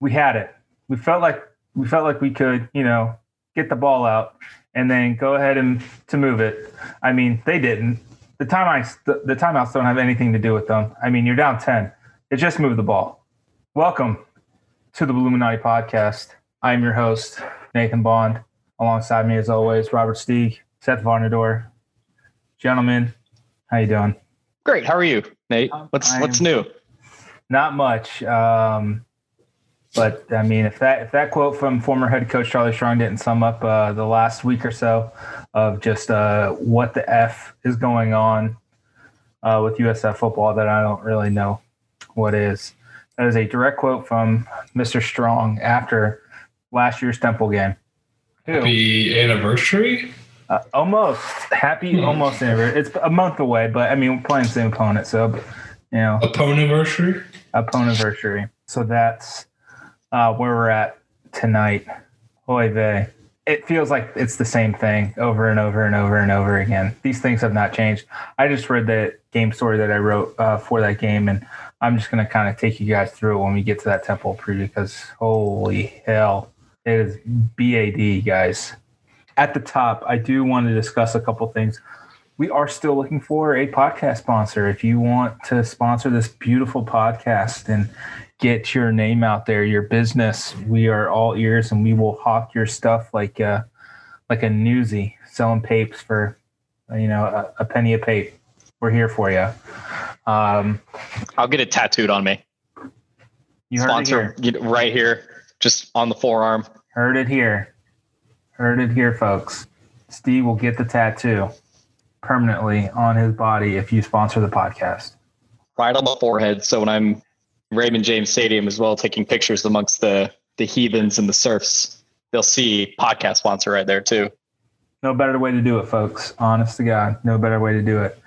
we had it. We felt like we felt like we could, you know, get the ball out and then go ahead and to move it. I mean, they didn't. The timeouts the, the timeouts don't have anything to do with them. I mean, you're down 10. It just moved the ball. Welcome to the Bulluminati podcast. I'm your host, Nathan Bond. Alongside me, as always, Robert Steeg, Seth Varnador. Gentlemen, how you doing? Great. How are you, Nate? What's I'm, what's new? Not much. Um, but I mean, if that if that quote from former head coach Charlie Strong didn't sum up uh, the last week or so of just uh, what the f is going on uh, with USF football, that I don't really know what is. That is a direct quote from Mr. Strong after last year's Temple game. Happy anniversary. Uh, almost happy, hmm. almost anniversary. It's a month away, but I mean, we're playing the same opponent, so you know, opponent anniversary. Opponent anniversary. So that's uh, where we're at tonight. Oy vey. It feels like it's the same thing over and over and over and over again. These things have not changed. I just read the game story that I wrote uh, for that game, and I'm just going to kind of take you guys through it when we get to that Temple preview because holy hell, it is BAD, guys. At the top, I do want to discuss a couple things. We are still looking for a podcast sponsor. If you want to sponsor this beautiful podcast and get your name out there, your business. We are all ears, and we will hawk your stuff like a like a newsie, selling papes for you know a, a penny a pape. We're here for you. Um, I'll get it tattooed on me. You heard Sponsor it here. right here, just on the forearm. Heard it here. Heard it here, folks. Steve will get the tattoo permanently on his body if you sponsor the podcast. Right on the forehead. So when I'm Raymond James Stadium as well, taking pictures amongst the the heathens and the serfs. They'll see podcast sponsor right there too. No better way to do it, folks. Honest to God, no better way to do it.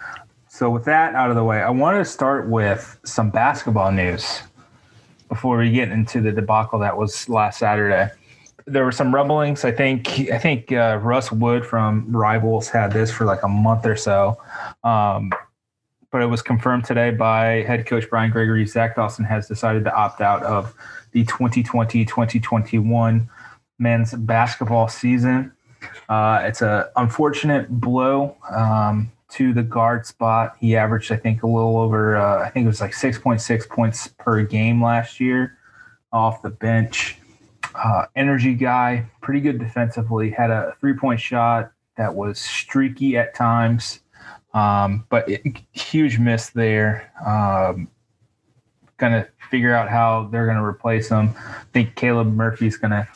So with that out of the way, I want to start with some basketball news before we get into the debacle that was last Saturday. There were some rumblings. I think I think uh, Russ Wood from Rivals had this for like a month or so. Um, but it was confirmed today by head coach Brian Gregory. Zach Dawson has decided to opt out of the 2020 2021 men's basketball season. Uh, it's an unfortunate blow um, to the guard spot. He averaged, I think, a little over, uh, I think it was like 6.6 points per game last year off the bench. Uh, energy guy, pretty good defensively, had a three point shot that was streaky at times. Um, but it, huge miss there. Um, going to figure out how they're going to replace him. I think Caleb Murphy's going to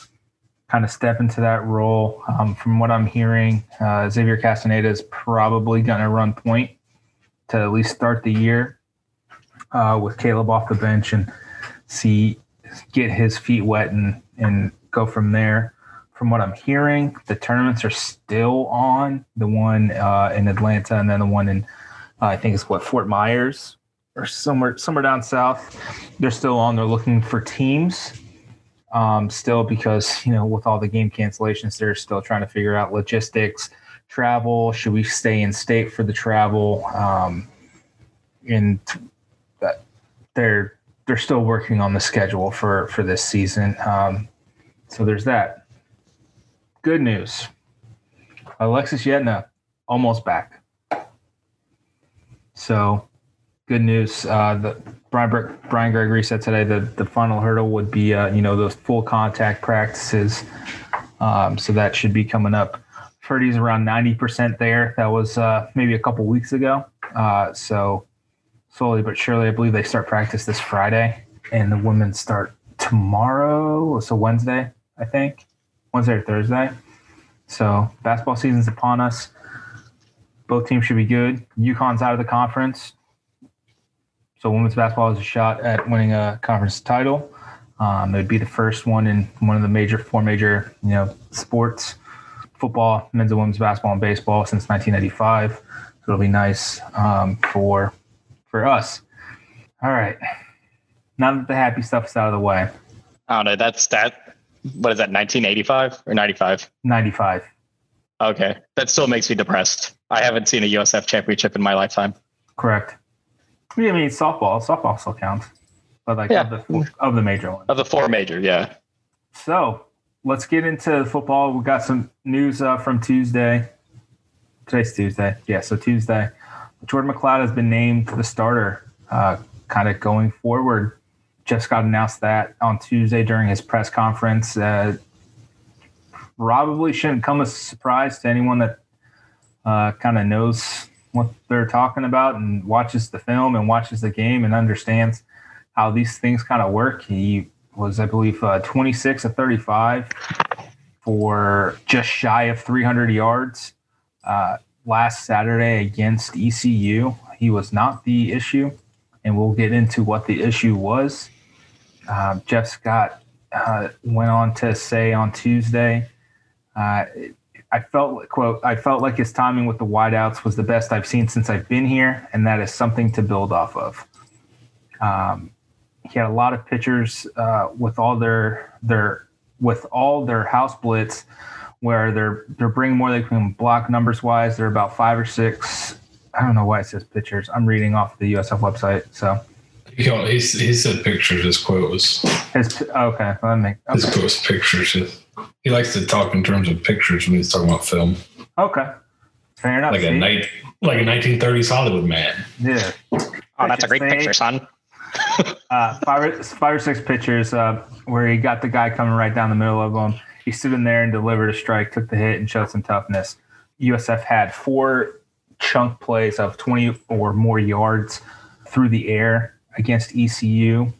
kind of step into that role. Um, from what I'm hearing, uh, Xavier Castaneda is probably going to run point to at least start the year uh, with Caleb off the bench and see get his feet wet and and go from there from what I'm hearing, the tournaments are still on. The one uh, in Atlanta, and then the one in uh, I think it's what Fort Myers or somewhere somewhere down south. They're still on. They're looking for teams. Um, still, because you know, with all the game cancellations, they're still trying to figure out logistics, travel. Should we stay in state for the travel? Um, and they're they're still working on the schedule for for this season. Um, so there's that good news. Alexis Yetna almost back. So good news. Uh, the Brian, Brian Gregory said today that the final hurdle would be, uh, you know, those full contact practices. Um, so that should be coming up. Ferdy's around 90% there. That was uh, maybe a couple weeks ago. Uh, so slowly but surely, I believe they start practice this Friday and the women start tomorrow. So Wednesday, I think. Wednesday or Thursday. So basketball season's upon us. Both teams should be good. UConn's out of the conference. So women's basketball has a shot at winning a conference title. Um, it would be the first one in one of the major four major you know sports: football, men's and women's basketball, and baseball since 1995. So it'll be nice um, for for us. All right. Now that the happy stuff is out of the way, I don't know. That's that what is that 1985 or 95 95 okay that still makes me depressed i haven't seen a usf championship in my lifetime correct i mean softball softball still counts but like Yeah. of the of the major ones. Of the four major, yeah. So let's get into football. We got some news uh, from Tuesday. Today's Tuesday. Yeah, so Tuesday. Jordan McCloud has been named the starter uh, kind of going forward. Just got announced that on Tuesday during his press conference. Uh, probably shouldn't come as a surprise to anyone that uh, kind of knows what they're talking about and watches the film and watches the game and understands how these things kind of work. He was, I believe, uh, 26 of 35 for just shy of 300 yards uh, last Saturday against ECU. He was not the issue, and we'll get into what the issue was. Uh, Jeff Scott uh, went on to say on Tuesday, uh, I felt quote I felt like his timing with the wideouts was the best I've seen since I've been here, and that is something to build off of. Um, he had a lot of pitchers uh, with all their their with all their house blitz where they're they're bringing more they can block numbers wise. They're about five or six. I don't know why it says pitchers. I'm reading off the USF website. So He, called- he, he said pictures. His quote was his okay. Let me his quote was pictures. He likes to talk in terms of pictures when he's talking about film, okay. Fair enough. like a see? night, like a 1930s Hollywood man. Yeah. Oh, that's a great They- picture, son. uh, five, or, five or six pictures uh, where he got the guy coming right down the middle of them. He stood in there and delivered a strike, took the hit, and showed some toughness. USF had four chunk plays of 20 or more yards through the air against ECU,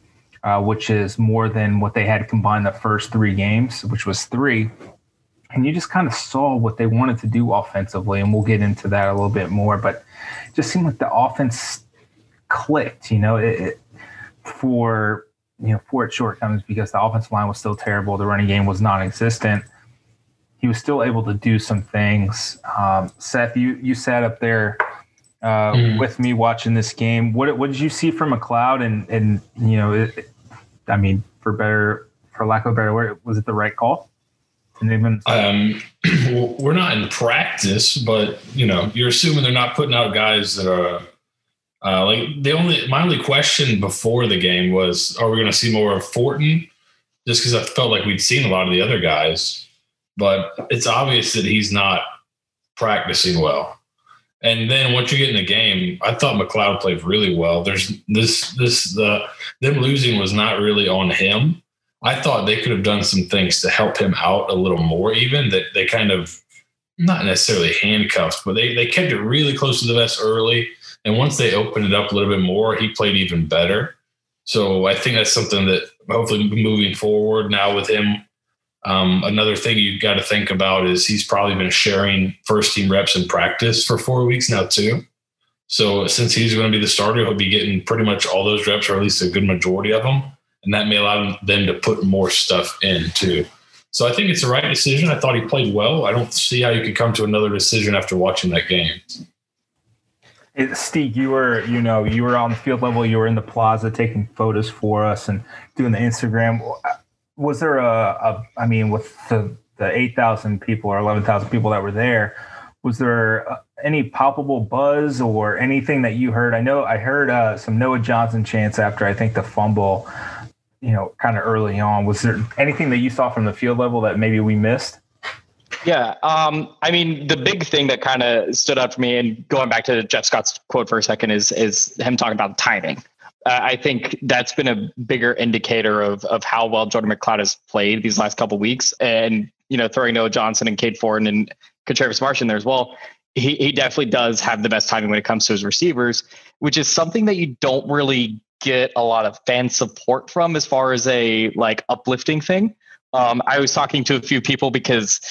uh, which is more than what they had combined the first three games, which was three. And you just kind of saw what they wanted to do offensively, and we'll get into that a little bit more. But just seemed like the offense clicked. You know, it, it for you know for its shortcomings because the offensive line was still terrible, the running game was non-existent. He was still able to do some things. Um, Seth, you you sat up there uh, Mhm. with me watching this game. What what did you see from McCloud? And and you know, it, I mean, for better for lack of a better word, was it the right call? Name? Um, we're not in practice, but you know, you're assuming they're not putting out guys that are uh, like the only. My only question before the game was, are we going to see more of Fortin? Just because I felt like we'd seen a lot of the other guys, but it's obvious that he's not practicing well. And then once you get in the game, I thought McCloud played really well. There's this this the them losing was not really on him. I thought they could have done some things to help him out a little more, even that they kind of not necessarily handcuffed, but they, they kept it really close to the vest early. And once they opened it up a little bit more, he played even better. So I think that's something that hopefully moving forward now with him. Um, another thing you've got to think about is he's probably been sharing first team reps in practice for four weeks now, too. So since he's going to be the starter, he'll be getting pretty much all those reps, or at least a good majority of them and that may allow them to put more stuff in too. So I think it's the right decision. I thought he played well. I don't see how you could come to another decision after watching that game. Steve, you were, you know, you were on the field level. You were in the plaza taking photos for us and doing the Instagram. Was there a, a I mean, with the, the eight thousand people or eleven thousand people that were there, was there uh, any palpable buzz or anything that you heard? I know I heard uh, some Noah Johnson chants after I think the fumble. You know, kind of early on. Was there anything that you saw from the field level that maybe we missed? Yeah. Um, I mean, the big thing that kind of stood out for me, and going back to Jeff Scott's quote for a second, is is him talking about timing. Uh, I think that's been a bigger indicator of of how well Jordan McCloud has played these last couple weeks, and you know, throwing Noah Johnson and Cade Fortin and Katravis Marsh in there as well. He he definitely does have the best timing when it comes to his receivers, which is something that you don't really get a lot of fan support from as far as a like uplifting thing. Um, I was talking to a few people because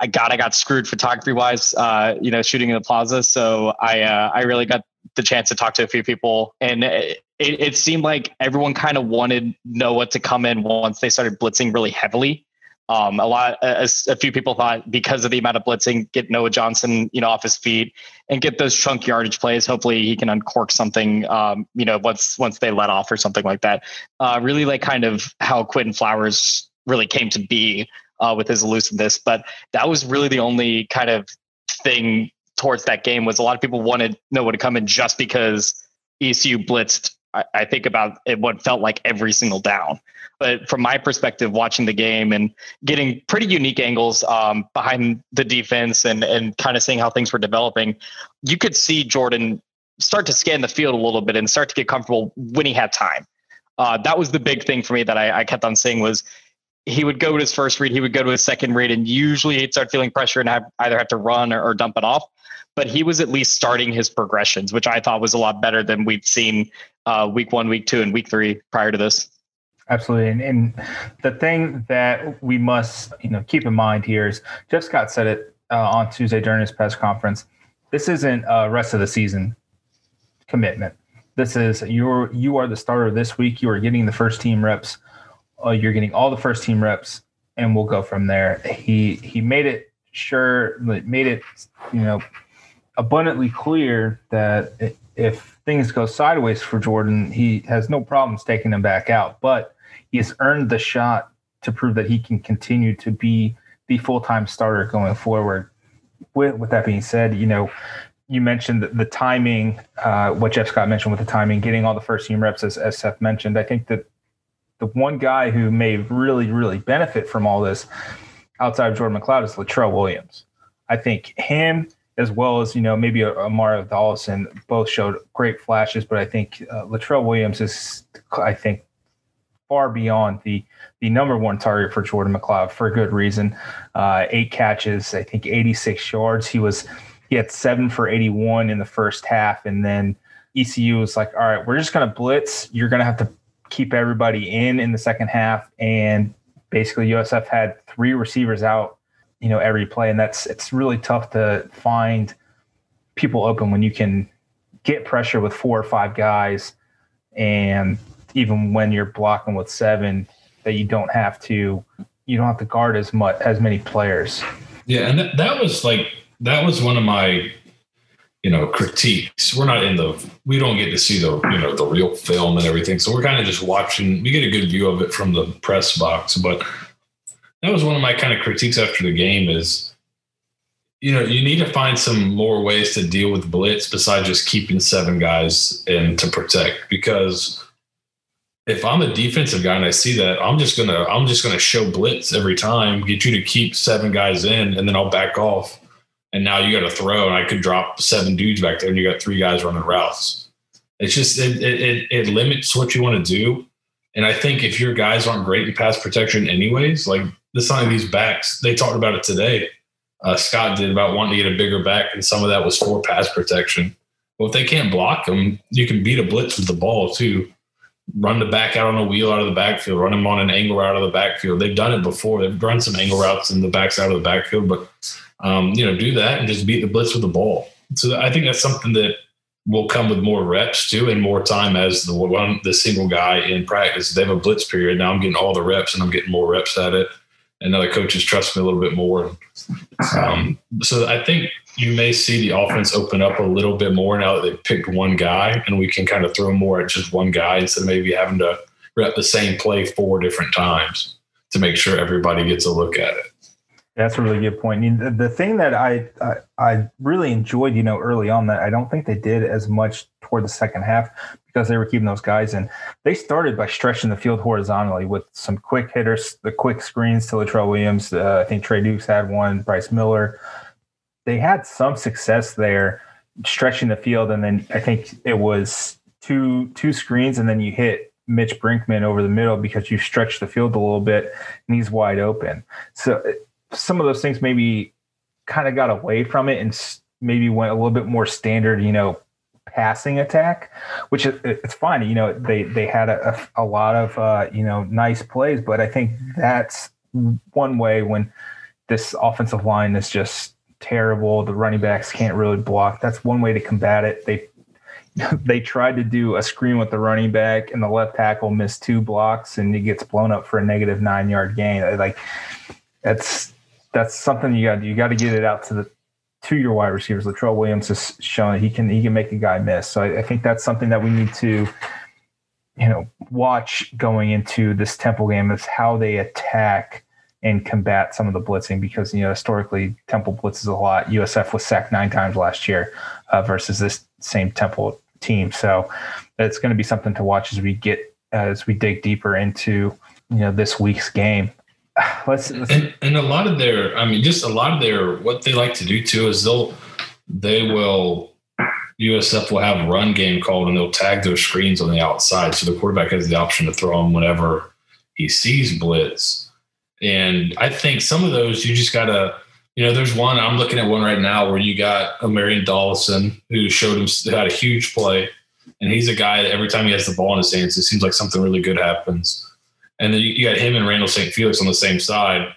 I got I got screwed photography wise, uh, you know, shooting in the plaza. So I uh, I really got the chance to talk to a few people, and it, it seemed like everyone kind of wanted Noah to come in once they started blitzing really heavily. Um, a lot, a, a few people thought because of the amount of blitzing, get Noah Johnson, you know, off his feet and get those chunk yardage plays. Hopefully, he can uncork something, um, you know, once once they let off or something like that. Uh, really like kind of how Quinton Flowers really came to be uh, with his elusiveness. But that was really the only kind of thing towards that game was a lot of people wanted Noah to come in just because ECU blitzed I, I think about it, what felt like every single down. But from my perspective, watching the game and getting pretty unique angles um, behind the defense and and kind of seeing how things were developing, you could see Jordan start to scan the field a little bit and start to get comfortable when he had time. Uh, that was the big thing for me that I, I kept on seeing was he would go to his first read, he would go to his second read, and usually he'd start feeling pressure and have, either have to run or, or dump it off. But he was at least starting his progressions, which I thought was a lot better than we'd seen uh, week one, week two, and week three prior to this. Absolutely, and, and, the thing that we must you know keep in mind here is Jeff Scott said it uh, on Tuesday during his press conference. This isn't a rest of the season commitment. This is you're you are the starter this week. You are getting the first team reps. Uh, you're getting all the first team reps, and we'll go from there. He he made it sure, made it you know abundantly clear that if things go sideways for Jordan, he has no problems taking them back out. But he has earned the shot to prove that he can continue to be the full time starter going forward. With, with that being said, you know, you mentioned the, the timing, uh, what Jeff Scott mentioned with the timing, getting all the first team reps, as, as Seth mentioned. I think that the one guy who may really, really benefit from all this outside of Jordan McCloud is Latrell Williams. I think him as well as you know maybe Omarion Dollison both showed great flashes, but I think uh, Latrell Williams is I think far beyond the the number one target for Jordan McCloud for a good reason. Uh, eight catches, I think 86 yards. He was he had seven for 81 in the first half, and then ECU was like, all right, we're just to blitz. You're to have to keep everybody in in the second half, and basically USF had three receivers out you know every play. And that's it's really tough to find people open when you can get pressure with four or five guys and even when you're blocking with seven that you don't have to you don't have to guard as much as many players. Yeah and that, was like that was one of my you know critiques. We're not in the we don't get to see the you know the real film and everything. So we're kind of just watching we get a good view of it from the press box. But that was one of my kind of critiques after the game is you know you need to find some more ways to deal with blitz besides just keeping seven guys in to protect because if I'm a defensive guy and I see that, I'm just gonna I'm just gonna show blitz every time, get you to keep seven guys in, and then I'll back off. And now you got to throw, and I could drop seven dudes back there, and you got three guys running routes. It's just it it, it limits what you want to do. And I think if your guys aren't great in pass protection, anyways, like the sign of these backs, they talked about it today. Uh, Scott did about wanting to get a bigger back, and some of that was for pass protection. Well, if they can't block them, you can beat a blitz with the ball too. Run the back out on a wheel out of the backfield, run them on an angle out of the backfield. They've done it before. They've run some angle routes in the backs out of the backfield, but um, you know, do that and just beat the blitz with the ball. So I think that's something that will come with more reps too and more time as the one the single guy in practice. They have a blitz period. Now I'm getting all the reps and I'm getting more reps at it and other coaches trust me a little bit more. Um, so I think you may see the offense open up a little bit more now that they've picked one guy, and we can kind of throw more at just one guy instead of maybe having to rep the same play four different times to make sure everybody gets a look at it. That's a really good point. I mean, the, thing that I, I, I really enjoyed, you know, early on that I don't think they did as much toward the second half because they were keeping those guys in. They started by stretching the field horizontally with some quick hitters, the quick screens to Latrell Williams. Uh, I think Trey Dukes had one, Bryce Miller. They had some success there stretching the field, and then I think it was two two screens, and then you hit Mitch Brinkman over the middle because you stretched the field a little bit, and he's wide open. So some of those things maybe kind of got away from it and maybe went a little bit more standard, you know, passing attack, which is it's fine. You know, they they had a, a lot of uh, you know nice plays, but I think that's one way when this offensive line is just terrible. The running backs can't really block. That's one way to combat it. They they tried to do a screen with the running back, and the left tackle missed two blocks, and he gets blown up for a negative nine yard gain. Like that's that's something you got you got to get it out to the to your wide receivers. Latrell Williams has shown he can he can make a guy miss. So I, I, think that's something that we need to you know watch going into this Temple game is how they attack and combat some of the blitzing because you know historically Temple blitzes a lot. USF was sacked nine times last year uh, versus this same Temple team. So it's going to be something to watch as we get as we dig deeper into you know this week's game. And, and a lot of their, I mean, just a lot of their what they like to do too is they'll they will USF will have run game called and they'll tag their screens on the outside, so the quarterback has the option to throw them whenever he sees blitz. And I think some of those you just gotta, you know, there's one I'm looking at one right now where you got a Marion Dollison who showed him had a huge play, and he's a guy that every time he has the ball in his hands, it seems like something really good happens. And then you got him and Randall St. Felix on the same side.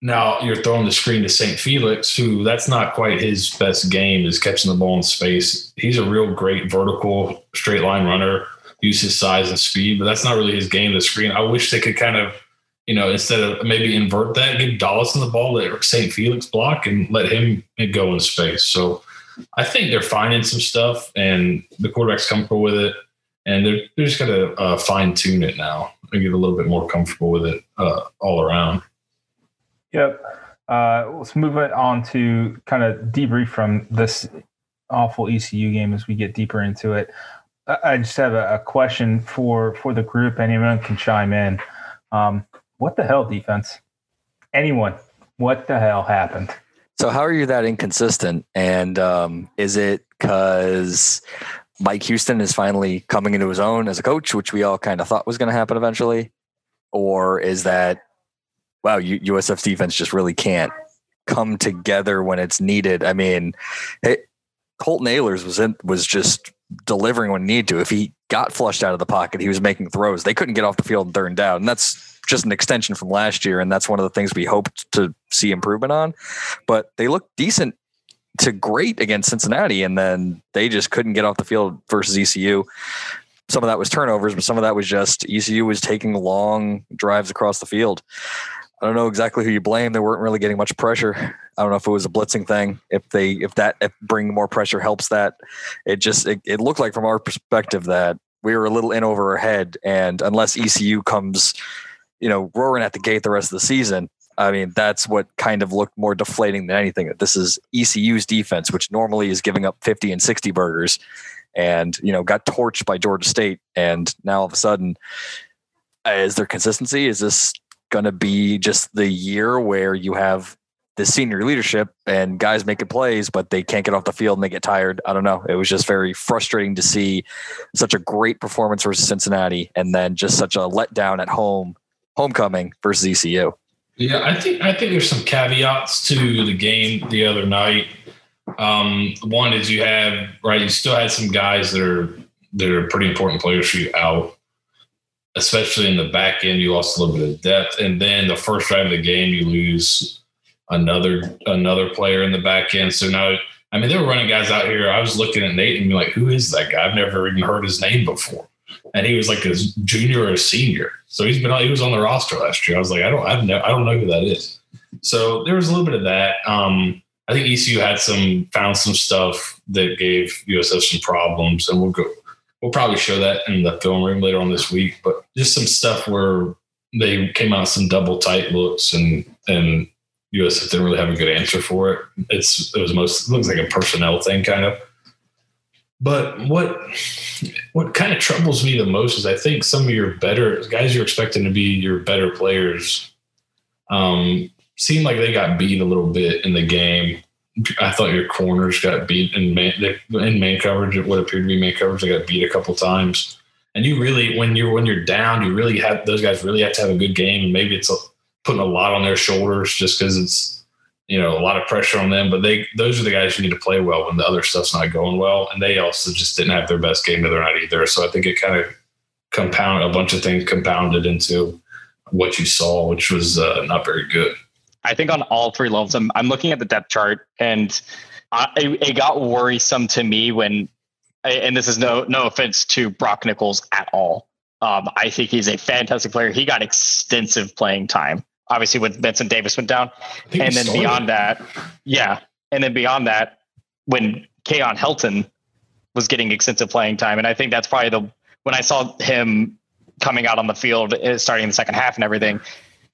Now you're throwing the screen to St. Felix, who that's not quite his best game, is catching the ball in space. He's a real great vertical straight line runner, use his size and speed, but that's not really his game, the screen. I wish they could kind of, you know, instead of maybe invert that, give Dollison the ball, let St. Felix block and let him go in space. So I think they're finding some stuff and the quarterback's comfortable with it. And they're, they're just going to uh, fine tune it now and get a little bit more comfortable with it uh, all around. Yep. Uh, let's move it on to kind of debrief from this awful ECU game as we get deeper into it. I just have a, a question for for the group. Anyone can chime in. Um, what the hell, defense? Anyone? What the hell happened? So how are you that inconsistent? And um, is it because Mike Houston is finally coming into his own as a coach, which we all kind of thought was going to happen eventually, or is that wow, USF defense just really can't come together when it's needed. I mean, it, Holton Ahlers was in, was just delivering when he needed to. If he got flushed out of the pocket, he was making throws. They couldn't get off the field and turn down, and that's just an extension from last year. And that's one of the things we hoped to see improvement on. But they looked decent to great against Cincinnati, and then they just couldn't get off the field versus ECU. Some of that was turnovers, but some of that was just ECU was taking long drives across the field. I don't know exactly who you blame. They weren't really getting much pressure. I don't know if it was a blitzing thing. If they, if that, if bringing more pressure helps that, it just, it, it looked like from our perspective that we were a little in over our head. And unless ECU comes, you know, roaring at the gate the rest of the season, I mean, that's what kind of looked more deflating than anything. This is ECU's defense, which normally is giving up 50 and 60 burgers and, you know, got torched by Georgia State. And now all of a sudden, uh, is there consistency? Is this going to be just the year where you have the senior leadership and guys making plays, but they can't get off the field and they get tired. I don't know. It was just very frustrating to see such a great performance versus Cincinnati and then just such a letdown at home, homecoming versus ECU. Yeah, I think I think there's some caveats to the game the other night. Um, one is you have right, you still had some guys that are that are pretty important players for you out especially in the back end, you lost a little bit of depth. And then the first drive of the game, you lose another another player in the back end. So now, I mean, they were running guys out here. I was looking at Nate and be like, who is that guy? I've never even heard his name before. And he was like a junior or a senior. So he's been he was on the roster last year. I was like, I don't I've never, I don't know who that is. So there was a little bit of that. Um, I think ECU had some found some stuff that gave USF some problems, and we'll go we'll probably show that in the film room later on this week. But just some stuff where they came out some double tight looks and and USF didn't really have a good answer for it. It's it was most it looks like a personnel thing kind of. But what what kind of troubles me the most is I think some of your better guys you're expecting to be your better players um, seem like they got beat a little bit in the game. I thought your corners got beat in man, in man coverage. It would appear to be man coverage. They got beat a couple times. And you really, when you're when you're down, you really have those guys really have to have a good game. And maybe it's a, putting a lot on their shoulders just because it's you know a lot of pressure on them. But they those are the guys you need to play well when the other stuff's not going well. And they also just didn't have their best game the other night either. So I think it kind of compound a bunch of things compounded into what you saw, which was uh, not very good. I think on all three levels, I'm, I'm looking at the depth chart and I, it got worrisome to me when, and this is no no offense to Brock Nichols at all. Um, I think he's a fantastic player. He got extensive playing time, obviously when Benson Davis went down, and then beyond that, yeah, and then beyond that, when Keyon Helton was getting extensive playing time, and I think that's probably the when I saw him coming out on the field, uh, starting the second half and everything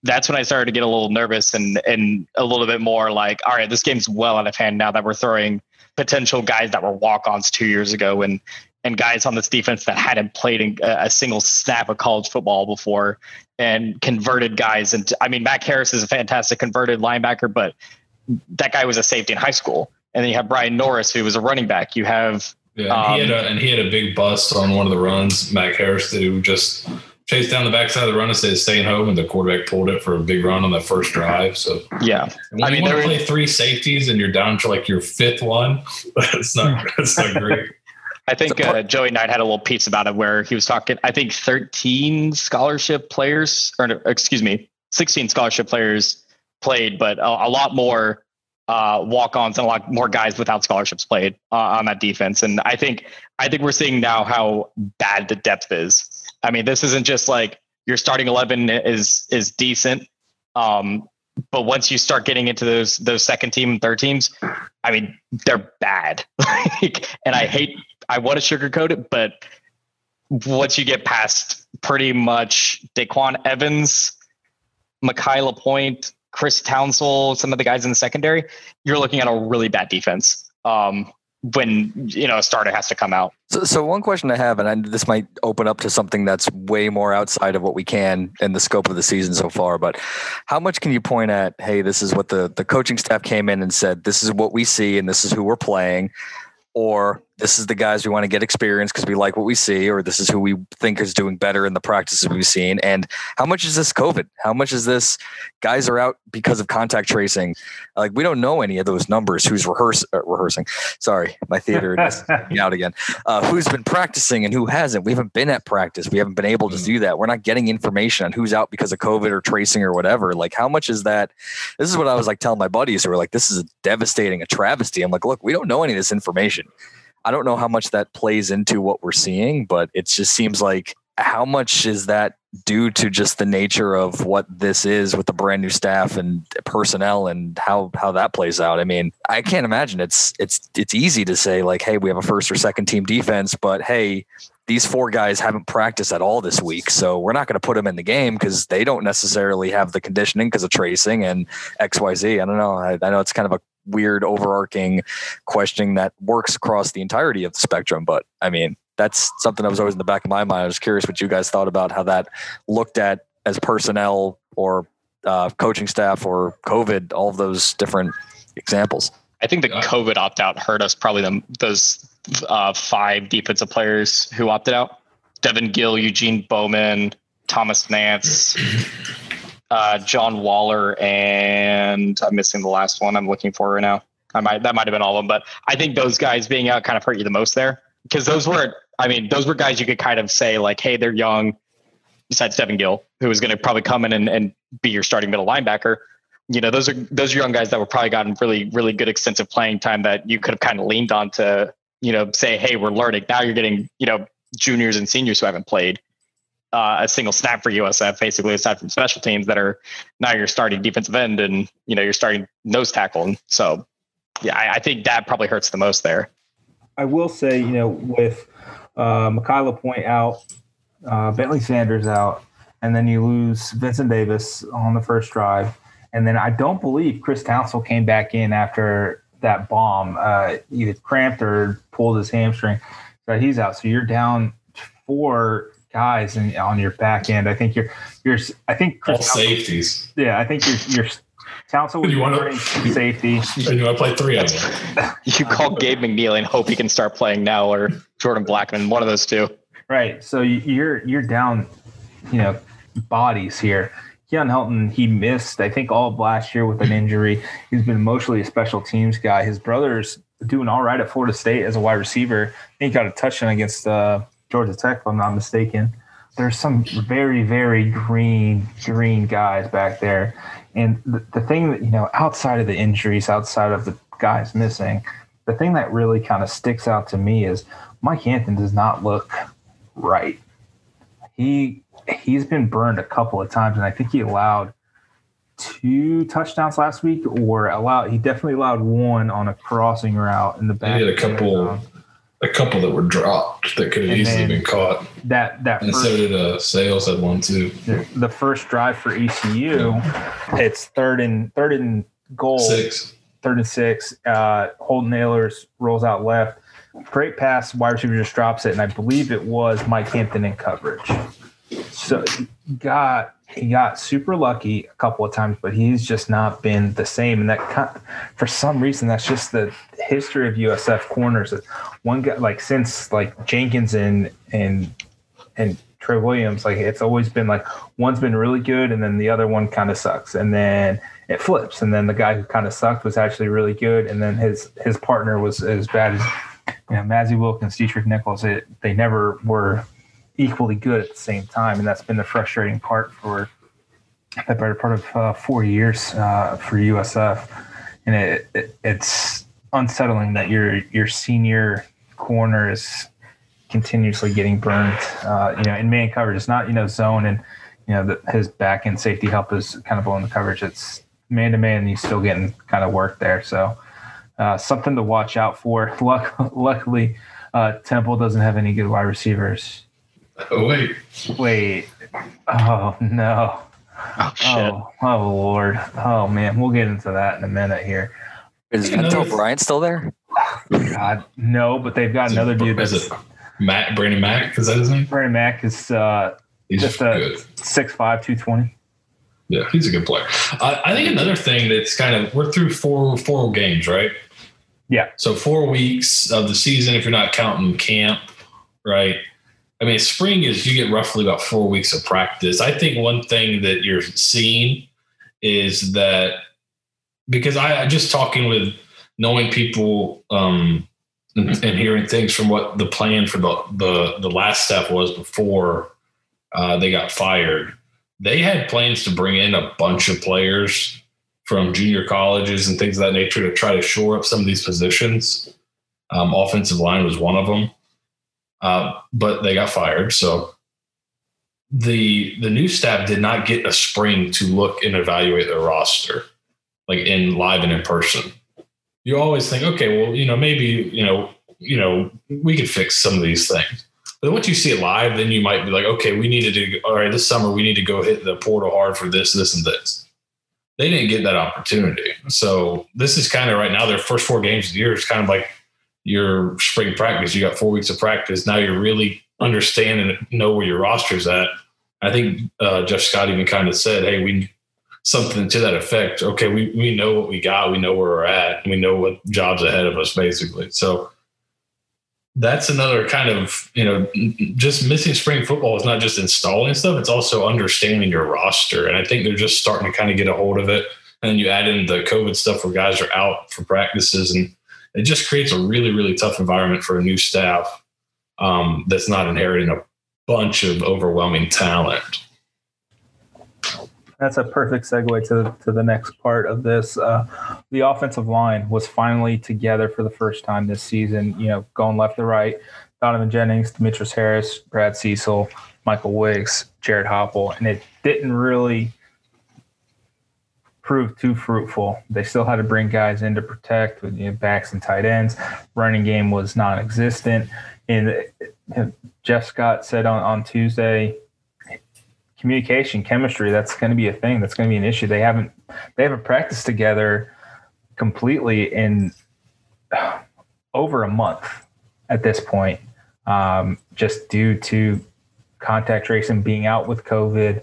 that's when I started to get a little nervous and and a little bit more like, all right, this game's well out of hand now that we're throwing potential guys that were walk-ons two years ago. And and guys on this defense that hadn't played in a single snap of college football before and converted guys. And I mean, Mac Harris is a fantastic converted linebacker, but that guy was a safety in high school. And then you have Brian Norris, who was a running back. You have yeah, and, um, he had a, and he had a big bust on one of the runs. Mac Harris who just chased down the backside of the run and said staying home, and the quarterback pulled it for a big run on that first drive. So yeah, I mean, you want to play three safeties and you're down to like your fifth one. That's not that's not great. I think uh, Joey Knight had a little piece about it where he was talking. I think 13 scholarship players, or excuse me, 16 scholarship players played, but a, a lot more uh, walk-ons and a lot more guys without scholarships played uh, on that defense. And I think I think we're seeing now how bad the depth is. I mean, this isn't just like your starting 11 is is decent. Um, but once you start getting into those those second team and third teams, I mean, they're bad. and I hate I want to sugarcoat it, but once you get past pretty much Daquan Evans, Mekhi LaPointe, Chris Townsell, some of the guys in the secondary, you're looking at a really bad defense. Um, when you know a starter has to come out. So, so one question I have, and I, this might open up to something that's way more outside of what we can in the scope of the season so far. But how much can you point at? Hey, this is what the the coaching staff came in and said. This is what we see, and this is who we're playing or this is the guys we want to get experience because we like what we see, or this is who we think is doing better in the practices we've seen. And how much is this COVID? How much is this guys are out because of contact tracing? Like we don't know any of those numbers. Who's rehearse, uh, rehearsing? Sorry, my theater is out again. Uh, who's been practicing and who hasn't? We haven't been at practice. We haven't been able to mm. do that. We're not getting information on who's out because of COVID or tracing or whatever. Like how much is that? This is what I was like telling my buddies who were like, "This is a devastating, a travesty." I'm like, "Look, we don't know any of this information." I don't know how much that plays into what we're seeing, but it just seems like how much is that due to just the nature of what this is with the brand new staff and personnel and how how that plays out. I mean, I can't imagine it's it's it's easy to say like, hey, we have a first or second team defense, but hey, these four guys haven't practiced at all this week, so we're not going to put them in the game because they don't necessarily have the conditioning because of tracing and X Y Z. I don't know. I, I know it's kind of a weird overarching questioning that works across the entirety of the spectrum. But I mean, that's something that was always in the back of my mind. I was curious what you guys thought about how that looked at as personnel or uh, coaching staff or COVID, all of those different examples. I think the COVID opt out hurt us probably the, those uh, five defensive players who opted out Devin Gill, Eugene Bowman, Thomas Nance, uh, John Waller, and I'm missing the last one. I'm looking for right now. I might that might have been all of them, but I think those guys being out kind of hurt you the most there because those were, I mean, those were guys you could kind of say like, hey, they're young. Besides Devin Gill, who was going to probably come in and, and be your starting middle linebacker, you know, those are those are young guys that were probably gotten really really good extensive playing time that you could have kind of leaned on to, you know, say, hey, we're learning. Now you're getting, you know, juniors and seniors who haven't played uh, a single snap for USF, basically aside from special teams that are now you're starting defensive end and you know you're starting nose tackle. And so, yeah, I, I think that probably hurts the most there. I will say, you know, with uh, Mekhi LaPointe out, uh, Bentley Sanders out, and then you lose Vincent Davis on the first drive, and then I don't believe Chris Townsell came back in after that bomb, uh, either cramped or pulled his hamstring. So he's out. So you're down four guys in, on your back end. I think you're you're I think Chris all safeties. Yeah, I think you're you're Townsell would you want to safety. You want to play three of them? you call Gabe McNeely and hope he can start playing now, or Jordan Blackman, one of those two. Right. So you're you're down, you know, bodies here. Keon Helton, he missed, I think, all of last year with an injury. He's been mostly a special teams guy. His brother's doing all right at Florida State as a wide receiver. he got a touchdown against uh, Georgia Tech, if I'm not mistaken. There's some very, very green, green guys back there. And the, the thing that, you know, outside of the injuries, outside of the guys missing, the thing that really kind of sticks out to me is Mike Hampton does not look right. He he's been burned a couple of times, and I think he allowed two touchdowns last week, or allowed he definitely allowed one on a crossing route in the back. He had a couple a couple that were dropped that could have easily been caught. That that and first, so did uh, Sails had one too. The first drive for ECU, it's third and third and goal. Six. Third and six. Uh, Holton Ahlers rolls out left. great pass, wide receiver just drops it, and I believe it was Mike Hampton in coverage. So got he got super lucky a couple of times, but he's just not been the same. And that for some reason, that's just the history of USF corners. One guy like since like Jenkins and and and Trey Williams, like it's always been like one's been really good and then the other one kind of sucks, and then it flips, and then the guy who kind of sucked was actually really good, and then his his partner was as bad as you know Mazzi Wilkins, Deatrick Nichols. It, they never were equally good at the same time, and that's been the frustrating part for the better part of uh, four years uh, for USF, and it, it, it's unsettling that your your senior corner is continuously getting burned. Uh, you know, in man coverage, it's not you know zone and you know the, his back end safety help is kind of blowing the coverage. It's man to man, and he's still getting kind of work there. So uh, something to watch out for. Luck, luckily, uh, Temple doesn't have any good wide receivers. Oh wait, wait. Oh no. Oh shit. Oh, oh lord. Oh man, we'll get into that in a minute here. Is Ventell Bryant still there? God, no, but they've got is another it, dude. Is it Matt Branden Mack? Is that his name? Branden Mack is uh, He's just a good. 6'5", 220. Yeah, he's a good player. I, I think another thing that's kind of we're through four four games, right? Yeah. So four weeks of the season, if you're not counting camp, right? I mean, spring is you get roughly about four weeks of practice. I think one thing that you're seeing is that because I just talking with knowing people um, and, and, hearing things from what the plan for the the, the last step was before uh, they got fired. They had plans to bring in a bunch of players from junior colleges and things of that nature to try to shore up some of these positions. Um, offensive line was one of them. Uh, but they got fired. So the the new staff did not get a spring to look and evaluate their roster, like in live and in person. You always think, okay, well, you know, maybe you know, you know, we could fix some of these things. But once you see it live, then you might be like, okay, we needed to. All right, this summer we need to go hit the portal hard for this, this, and this. They didn't get that opportunity. So this is kind of right now their first four games of the year is kind of like your spring practice. You got four weeks of practice. Now you're really understand and know where your roster's at. I think uh, Jeff Scott even kind of said, "Hey, we something to that effect. Okay, we we know what we got. We know where we're at. We know what jobs ahead of us, basically." So that's another kind of you know just missing spring football is not just installing stuff; it's also understanding your roster. And I think they're just starting to kind of get a hold of it. And then you add in the COVID stuff where guys are out for practices and it just creates a really, really tough environment for a new staff um, that's not inheriting a bunch of overwhelming talent. That's a perfect segue to, to the next part of this. Uh, the offensive line was finally together for the first time this season, you know, going left to right. Donovan Jennings, Demetrius Harris, Brad Cecil, Michael Wiggs, Jared Hopple. And it didn't really – proved too fruitful. They still had to bring guys in to protect with you know, backs and tight ends. Running game was non-existent. And Jeff Scott said on, on Tuesday, communication, chemistry, that's going to be a thing. That's going to be an issue. They haven't they haven't practiced together completely in over a month at this point, um, just due to contact tracing being out with COVID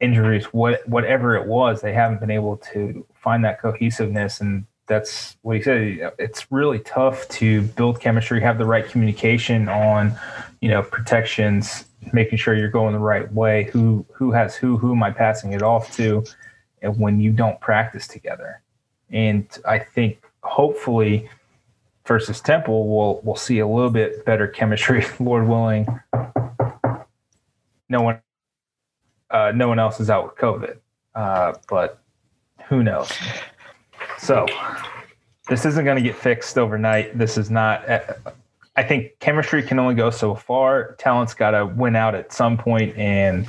injuries, what whatever it was, they haven't been able to find that cohesiveness. And that's what he said. It's really tough to build chemistry, have the right communication on, you know, protections, making sure you're going the right way. Who who has who? Who am I passing it off to? And when you don't practice together, and I think hopefully versus Temple, we'll we'll see a little bit better chemistry, Lord willing. No one uh, no one else is out with COVID, uh, but who knows? So this isn't going to get fixed overnight. This is not. Uh, I think chemistry can only go so far. Talent's got to win out at some point, and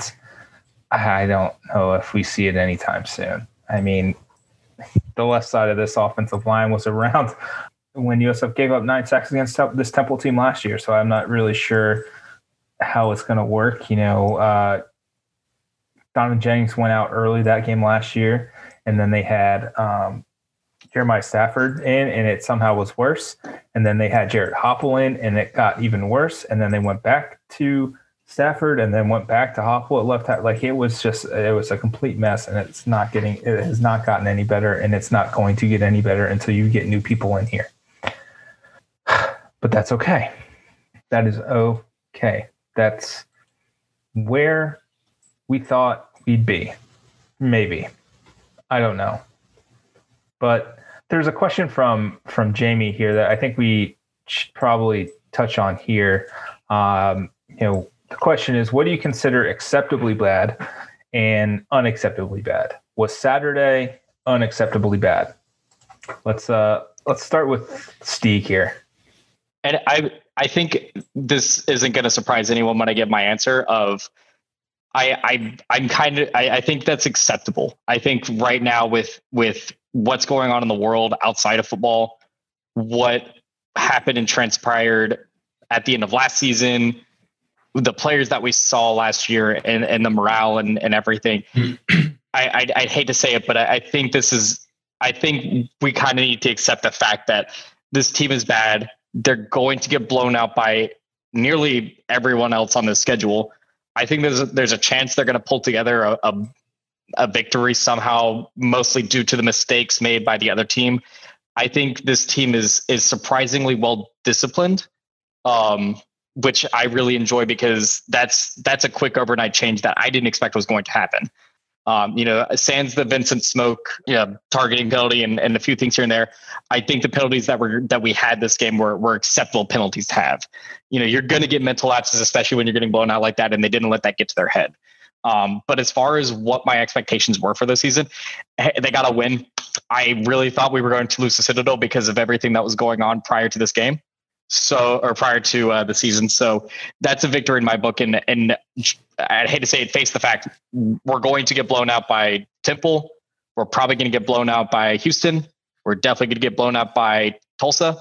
I don't know if we see it anytime soon. I mean, the left side of this offensive line was around when USF gave up nine sacks against this Temple team last year, so I'm not really sure how it's going to work. You know, uh, Donovan Jennings went out early that game last year, and then they had um, Jeremiah Stafford in, and it somehow was worse. And then they had Jared Hopple in, and it got even worse. And then they went back to Stafford, and then went back to Hopple at left tackle. Like it was just, it was a complete mess, and it's not getting, it has not gotten any better, and it's not going to get any better until you get new people in here. But that's okay. That is okay. That's where we thought we'd be. Maybe. I don't know. But there's a question from from Jamie here that I think we should probably touch on here. Um, you know, the question is, what do you consider acceptably bad and unacceptably bad? Was Saturday unacceptably bad? Let's uh let's start with Steeg here. And I I think this isn't going to surprise anyone when I give my answer of I I I'm kind of I, I think that's acceptable. I think right now with with what's going on in the world outside of football, what happened and transpired at the end of last season, the players that we saw last year and, and the morale and, and everything. Hmm. I, I'd, I'd, hate to say it, but I, I think this is, I think we kind of need to accept the fact that this team is bad. They're going to get blown out by nearly everyone else on the schedule. I think there's a, there's a chance they're going to pull together a, a, a victory somehow, mostly due to the mistakes made by the other team. I think this team is is surprisingly well disciplined. Um, which I really enjoy because that's that's a quick overnight change that I didn't expect was going to happen. Um, you know, sans the Vincent Smoke you know, targeting penalty and, and a few things here and there, I think the penalties that were that we had this game were were acceptable penalties to have. You know, you're going to get mental lapses, especially when you're getting blown out like that, and they didn't let that get to their head. Um, but as far as what my expectations were for the season, they got a win. I really thought we were going to lose the Citadel because of everything that was going on prior to this game so or prior to uh, the season. So that's a victory in my book. And and I hate to say it, face the fact we're going to get blown out by Temple. We're probably going to get blown out by Houston. We're definitely going to get blown out by Tulsa.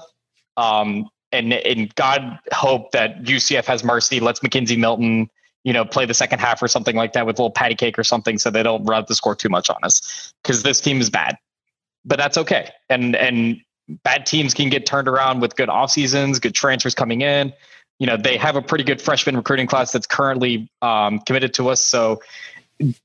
Um, and and God hope that UCF has mercy, lets McKenzie Milton, you know, play the second half or something like that with a little patty cake or something, so they don't run the score too much on us because this team is bad. But that's okay. And and bad teams can get turned around with good off seasons, good transfers coming in. You know, they have a pretty good freshman recruiting class that's currently um, committed to us. So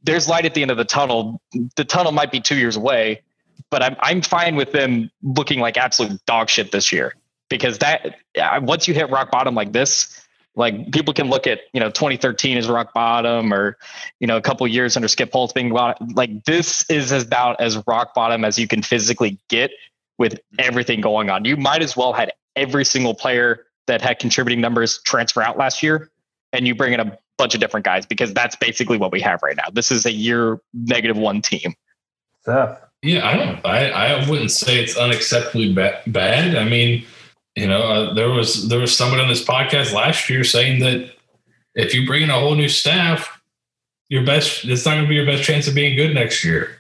there's light at the end of the tunnel. The tunnel might be two years away, but I'm I'm fine with them looking like absolute dog shit this year because that once you hit rock bottom like this, like people can look at you know 2013 as rock bottom or you know a couple years under Skip Holtz being like this is about as rock bottom as you can physically get with everything going on. You might as well had every single player that had contributing numbers transfer out last year, and you bring in a bunch of different guys because that's basically what we have right now. This is a year negative one team. Seth. Yeah, I don't. I, I wouldn't say it's unacceptably ba- bad. I mean, you know, uh, there was there was somebody on this podcast last year saying that if you bring in a whole new staff, your best it's not going to be your best chance of being good next year.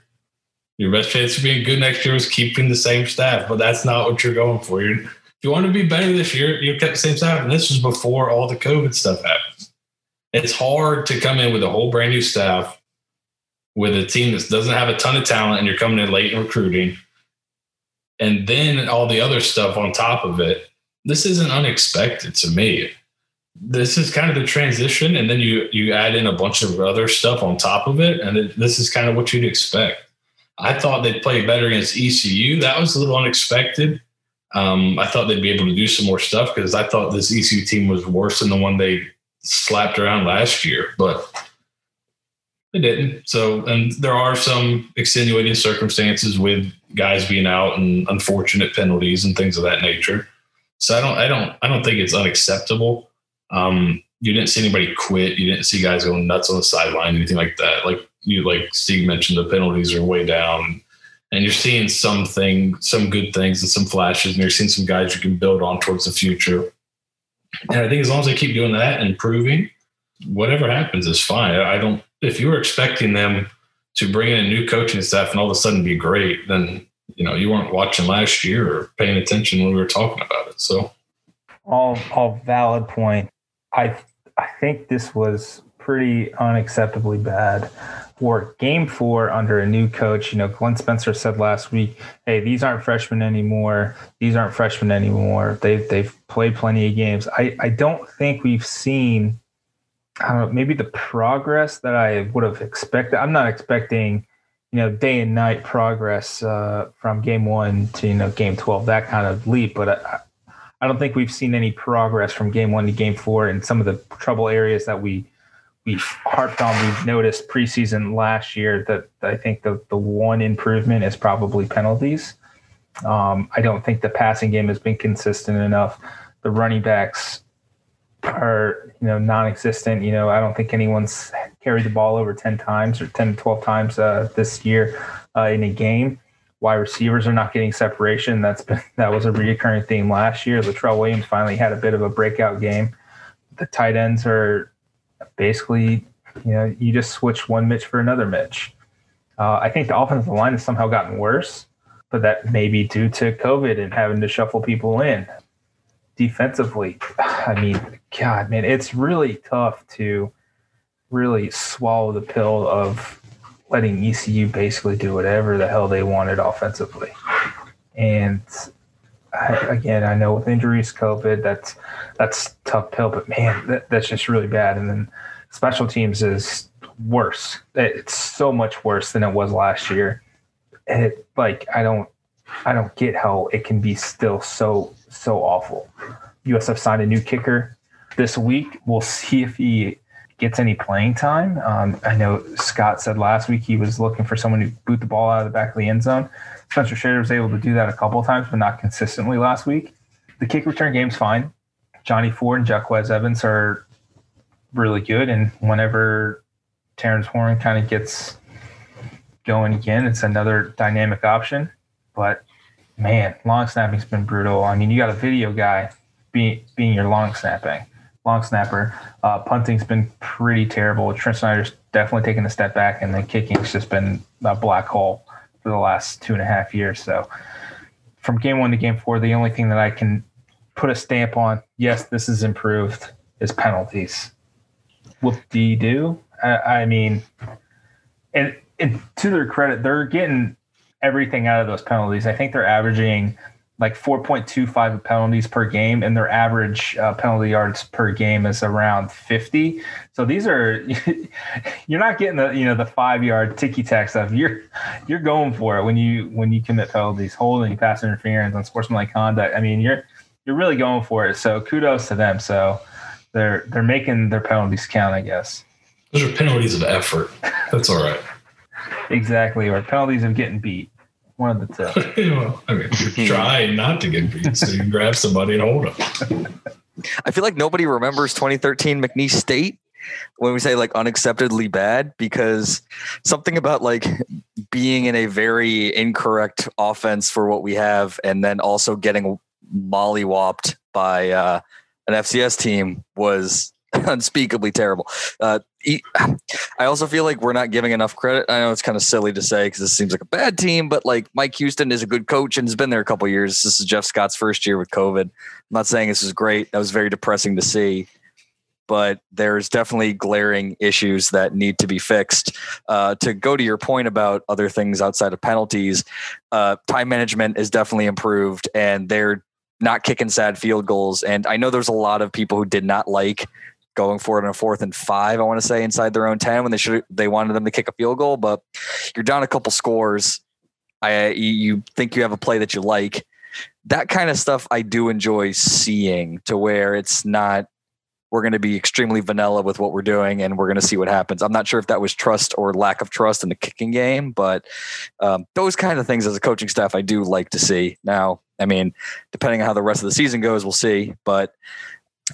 Your best chance of being good next year is keeping the same staff, but that's not what you're going for. You're, if you want to be better this year, you kept the same staff. And this was before all the COVID stuff happened. It's hard to come in with a whole brand new staff with a team that doesn't have a ton of talent and you're coming in late in recruiting. And then all the other stuff on top of it. This isn't unexpected to me. This is kind of the transition, and then you you add in a bunch of other stuff on top of it, and it, this is kind of what you'd expect. I thought they'd play better against ECU. That was a little unexpected. Um, I thought they'd be able to do some more stuff because I thought this ECU team was worse than the one they slapped around last year, but they didn't. So, and there are some extenuating circumstances with guys being out and unfortunate penalties and things of that nature. So I don't, I don't, I don't think it's unacceptable. Um, you didn't see anybody quit. You didn't see guys going nuts on the sideline, anything like that. Like you like Steeg mentioned, the penalties are way down, and you're seeing something, some good things and some flashes, and you're seeing some guys you can build on towards the future. And I think as long as they keep doing that and improving, whatever happens is fine. I don't. If you were expecting them to bring in a new coaching staff and all of a sudden be great, then you know you weren't watching last year or paying attention when we were talking about it. So, all all valid point. I I think this was pretty unacceptably bad. For game four under a new coach, you know, Glenn Spencer said last week, "Hey, these aren't freshmen anymore. These aren't freshmen anymore. They've they've played plenty of games." I I don't think we've seen, I don't know, maybe the progress that I would have expected. I'm not expecting, you know, day and night progress uh, from game one to you know game twelve, that kind of leap, but. I, I don't think we've seen any progress from game one to game four in some of the trouble areas that we we harped on. We've noticed preseason last year that I think the the one improvement is probably penalties. Um, I don't think the passing game has been consistent enough. The running backs are you know non-existent. You know I don't think anyone's carried the ball over ten times or 10 to 12 times uh, this year uh, in a game wide receivers are not getting separation. That's been that was a reoccurring theme last year. Latrell Williams finally had a bit of a breakout game. The tight ends are basically, you know, you just switch one Mitch for another Mitch. Uh, I think the offensive line has somehow gotten worse, but that may be due to COVID and having to shuffle people in. Defensively, I mean, God, man, it's really tough to really swallow the pill of letting ECU basically do whatever the hell they wanted offensively. And I, again, I know with injuries, COVID, that's that's tough pill, but man, that, that's just really bad. And then special teams is worse. It's so much worse than it was last year. And it like I don't I don't get how it can be still so so awful. USF signed a new kicker this week. We'll see if he gets any playing time. Um, I know Scott said last week he was looking for someone to boot the ball out of the back of the end zone. Spencer Shrader was able to do that a couple of times, but not consistently last week. The kick return game's fine. Johnny Ford and Jaquez Evans are really good, and whenever Terrence Horne kind of gets going again, it's another dynamic option. But man, long snapping's been brutal. I mean, you got a video guy being being your long snapping long snapper. Uh, punting's been pretty terrible. Trent Schneider's definitely taken a step back, and then kicking's just been a black hole for the last two and a half years. So from game one to game four, the only thing that I can put a stamp on, yes, this is improved, is penalties. Whoop de do. I, I mean, and, and to their credit, they're getting everything out of those penalties. I think they're averaging – like 4.25 penalties per game, and their average uh, penalty yards per game is around 50. So these are you're not getting the you know the five yard ticky tack stuff. You're you're going for it when you when you commit penalties, holding, pass interference, and sportsmanlike conduct. I mean, you're you're really going for it. So kudos to them. So they're they're making their penalties count, I guess. Those are penalties of effort. That's all right. exactly, or penalties of getting beat. One of the two. well, I mean, you're trying not to get beat, so you can grab somebody and hold them. I feel like nobody remembers 2013 McNeese State when we say like unacceptably bad because something about like being in a very incorrect offense for what we have and then also getting mollywopped by uh, an FCS team was unspeakably terrible. Uh, I also feel like we're not giving enough credit. I know it's kind of silly to say because this seems like a bad team, but like Mike Houston is a good coach and has been there a couple years. This is Jeff Scott's first year with COVID. I'm not saying this is great. That was very depressing to see, but there's definitely glaring issues that need to be fixed. Uh, to go to your point about other things outside of penalties, uh, time management is definitely improved, and they're not kicking sad field goals. And I know there's a lot of people who did not like going for it on a fourth and five, I want to say, inside their own 10 when they should they wanted them to kick a field goal, but you're down a couple scores. I you think you have a play that you like. That kind of stuff I do enjoy seeing to where it's not we're going to be extremely vanilla with what we're doing and we're going to see what happens. I'm not sure if that was trust or lack of trust in the kicking game, but um, those kind of things as a coaching staff, I do like to see. Now, I mean, depending on how the rest of the season goes, we'll see. But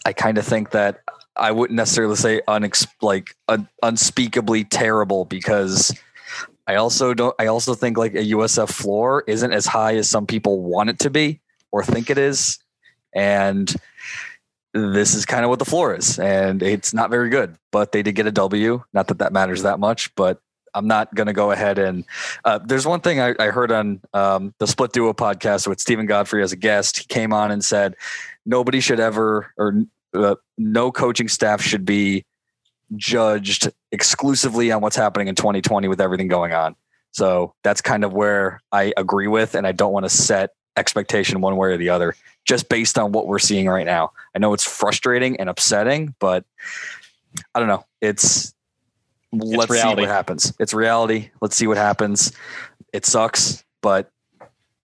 I kind of think that I wouldn't necessarily say unex- like un- unspeakably terrible because I also don't. I also think like a USF floor isn't as high as some people want it to be or think it is, and this is kind of what the floor is, and it's not very good. But they did get a W. Not that that matters that much, but I'm not going to go ahead and. Uh, there's one thing I, I heard on um, the Split Duo podcast with Steven Godfrey as a guest. He came on and said nobody should ever, or uh, no coaching staff should be judged exclusively on what's happening in 2020 with everything going on. So that's kind of where I agree with, and I don't want to set expectation one way or the other just based on what we're seeing right now. I know it's frustrating and upsetting, but I don't know. It's, let's reality. see what happens. It's reality. Let's see what happens. It sucks, but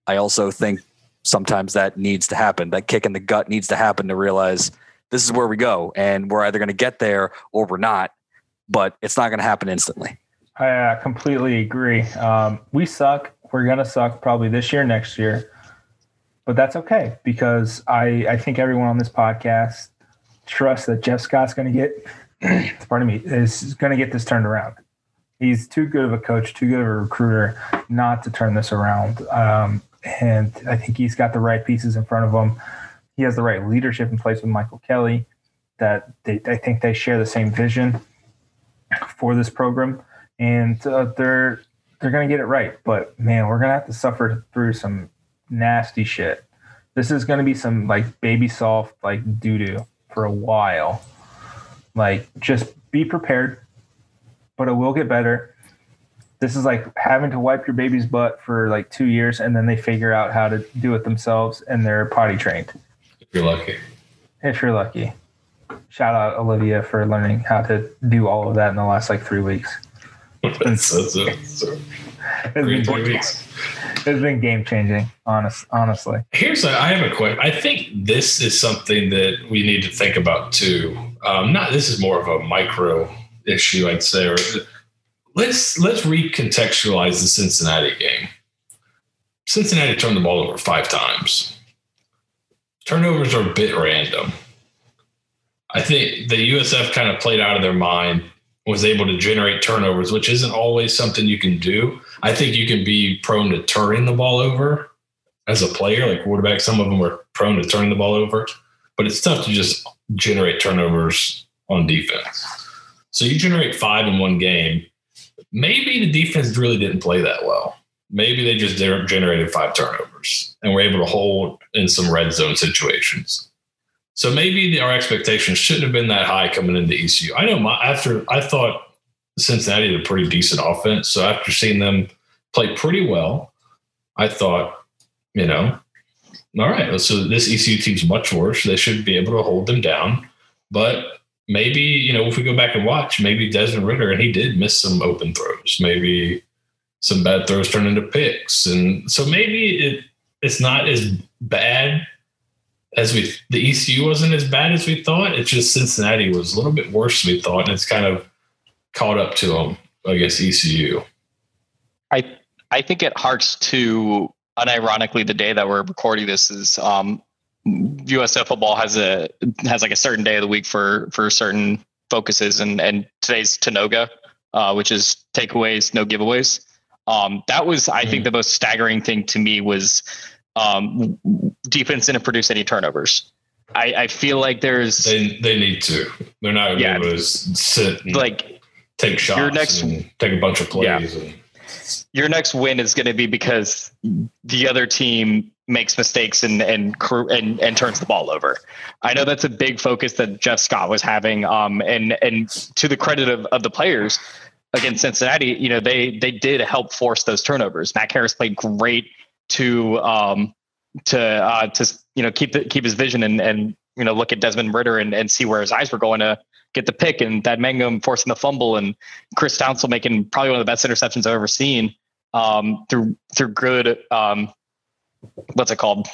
I also think sometimes that needs to happen. That kick in the gut needs to happen to realize this is where we go and we're either going to get there or we're not, but it's not going to happen instantly. I uh, completely agree. Um, we suck. We're gonna suck probably this year, next year, but that's okay because I I think everyone on this podcast trusts that Jeff Scott's gonna get. pardon me, is gonna get this turned around. He's too good of a coach, too good of a recruiter, not to turn this around. Um, and I think he's got the right pieces in front of him. He has the right leadership in place with Michael Kelly. That they, I think they share the same vision for this program and uh, they're they're gonna get it right. But man, we're gonna have to suffer through some nasty shit. This is gonna be some like baby soft like doo doo for a while. Like just be prepared, but it will get better. This is like having to wipe your baby's butt for like two years, and then they figure out how to do it themselves, and they're potty trained. If you're lucky. If you're lucky. Shout out Olivia for learning how to do all of that in the last like three weeks. that's, that's, that's, It's been, it's been game changing, honest, honestly. Here's a, I have a question. I think this is something that we need to think about too. Um, not this is more of a micro issue, I'd say. Or let's let's recontextualize the Cincinnati game. Cincinnati turned the ball over five times. Turnovers are a bit random. I think the USF kind of played out of their mind, was able to generate turnovers, which isn't always something you can do. I think you can be prone to turning the ball over as a player, like quarterback. Some of them are prone to turning the ball over, but it's tough to just generate turnovers on defense. So you generate five in one game. Maybe the defense really didn't play that well. Maybe they just generated five turnovers and were able to hold in some red zone situations. So maybe the, our expectations shouldn't have been that high coming into ECU. I know my, after I thought Cincinnati had a pretty decent offense. So after seeing them play pretty well, I thought, you know, all right, so this ECU team's much worse. They should be able to hold them down. But maybe, you know, if we go back and watch, maybe Desmond Ridder, and he did miss some open throws. Maybe some bad throws turn into picks. And so maybe it it's not as bad as we the ECU wasn't as bad as we thought. It's just Cincinnati was a little bit worse than we thought, and it's kind of caught up to them against ECU. I I think it harks to unironically the day that we're recording this is um, USF football has a has like a certain day of the week for for certain focuses, and and today's Tanoga, uh, which is takeaways, no giveaways. Um, that was I think the most staggering thing to me was um, defense didn't produce any turnovers. I, I feel like there's They they need to. They're not Yeah. able to sit like take shots your next- and take a bunch of plays. And, your next win is going to be because the other team makes mistakes and and and and turns the ball over. I know that's a big focus that Jeff Scott was having. Um, and and to the credit of, of the players against Cincinnati, you know they they did help force those turnovers. Matt Harris played great to um to uh to you know keep the, keep his vision and and you know look at Desmond Ridder and and see where his eyes were going to get the pick and that Mangum forcing the fumble and Chris Townsend making probably one of the best interceptions I've ever seen um, through through good um, what's it called?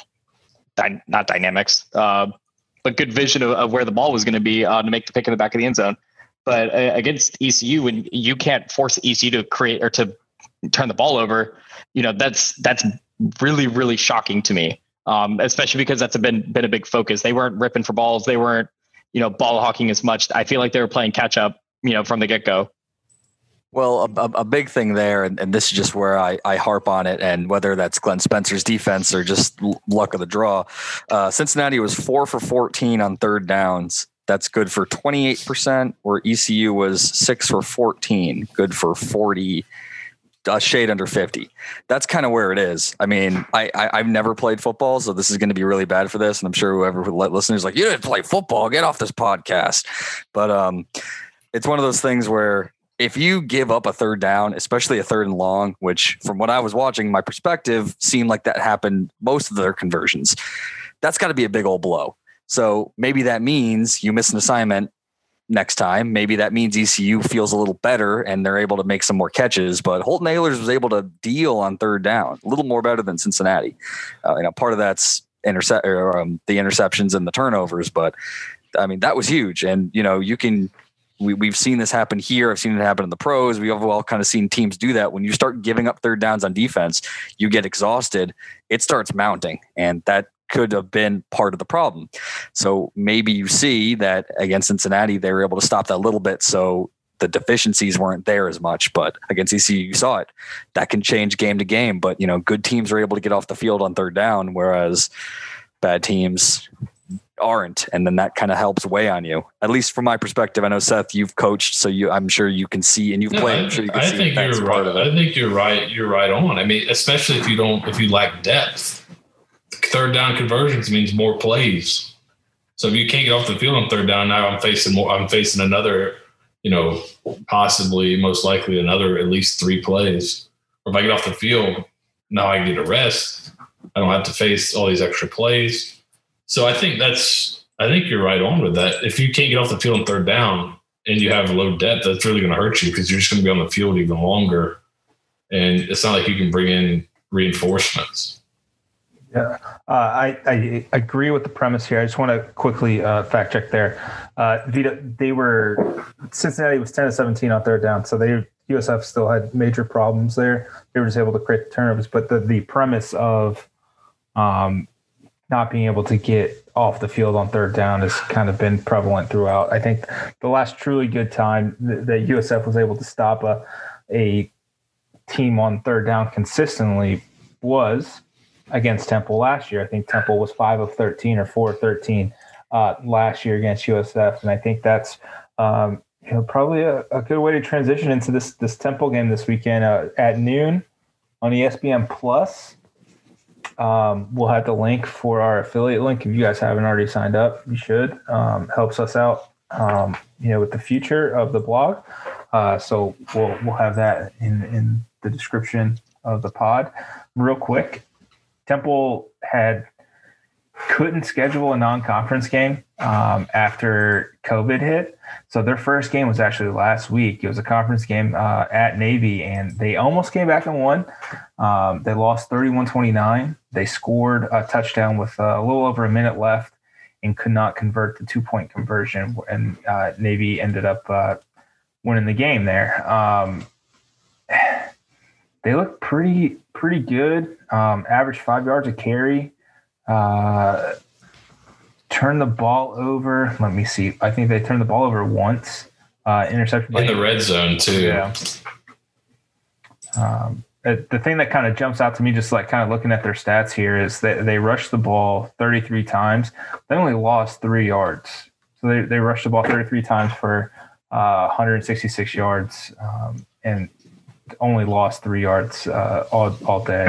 Dy- not dynamics, uh, but good vision of, of where the ball was going to be uh, to make the pick in the back of the end zone. But uh, against ECU, when you can't force ECU to create or to turn the ball over, you know that's that's really really shocking to me. Um, especially because that's been been a big focus. They weren't ripping for balls. They weren't you know ball hawking as much. I feel like they were playing catch up. You know from the get go. Well, a, a, big thing there, and, and this is just where I, I harp on it, and whether that's Glenn Spencer's defense or just luck of the draw, uh, Cincinnati was four for 14 on third downs. That's good for 28%, where ECU was six for 14, good for 40, a shade under 50. That's kind of where it is. I mean, I, I, I've never played football, so this is going to be really bad for this. And I'm sure whoever li- listeners like, you didn't play football, get off this podcast. But um, it's one of those things where if you give up a third down, especially a third and long, which from what I was watching, my perspective seemed like that happened most of their conversions, that's got to be a big old blow. So maybe that means you miss an assignment next time. Maybe that means ECU feels a little better and they're able to make some more catches. But Holton Ahlers was able to deal on third down a little more better than Cincinnati. Uh, you know, part of that's intercept or um, the interceptions and the turnovers, but I mean that was huge. And you know, you can we, we've seen this happen here. I've seen it happen in the pros. We've all kind of seen teams do that. When you start giving up third downs on defense, you get exhausted. It starts mounting, and that could have been part of the problem. So maybe you see that against Cincinnati, they were able to stop that a little bit. So the deficiencies weren't there as much, but against ECU, you saw it. That can change game to game. But you know, good teams are able to get off the field on third down, whereas bad teams aren't, and then that kind of helps weigh on you. At least from my perspective, I know Seth, you've coached, so you, I'm sure you can see and you've No, played. I, sure you can I think you're right. I think you're right. You're right on. I mean, especially if you don't, if you lack depth. Third down conversions means more plays. So if you can't get off the field on third down, now I'm facing more. I'm facing another, you know, possibly, most likely another at least three plays. Or if I get off the field, now I get a rest. I don't have to face all these extra plays. So I think that's. I think you're right on with that. If you can't get off the field on third down and you have low depth, that's really going to hurt you because you're just going to be on the field even longer. And it's not like you can bring in reinforcements. Yeah, uh, I, I agree with the premise here. I just want to quickly uh, fact check there. Uh, Vita, they were Cincinnati was ten to seventeen on third down, so they USF still had major problems there. They were just able to create turnovers, but the the premise of um, not being able to get off the field on third down has kind of been prevalent throughout. I think the last truly good time that USF was able to stop a a team on third down consistently was against Temple last year. I think Temple was five of thirteen or four of thirteen uh, last year against USF, and I think that's um, you know probably a, a, good way to transition into this this Temple game this weekend uh, at noon on ESPN Plus. Um, we'll have the link for our affiliate link. If you guys haven't already signed up, you should. Um, helps us out, um, you know, with the future of the blog. Uh, so we'll we'll have that in in the description of the pod. Real quick, Temple had couldn't schedule a non-conference game um, after COVID hit. So their first game was actually last week. It was a conference game uh, at Navy, and they almost came back and won. Um, they lost 31-29. They scored a touchdown with uh, a little over a minute left and could not convert the two-point conversion. And uh, Navy ended up uh, winning the game there. Um, they look pretty pretty good. Um, average five yards a carry. Uh, turn the ball over. Let me see. I think they turned the ball over once. Uh, intercepted in the red zone too. Yeah. Um, the thing that kind of jumps out to me, just like kind of looking at their stats here, is that they rushed the ball 33 times. They only lost three yards. So they, they rushed the ball 33 times for uh, 166 yards um, and only lost three yards uh, all, all day,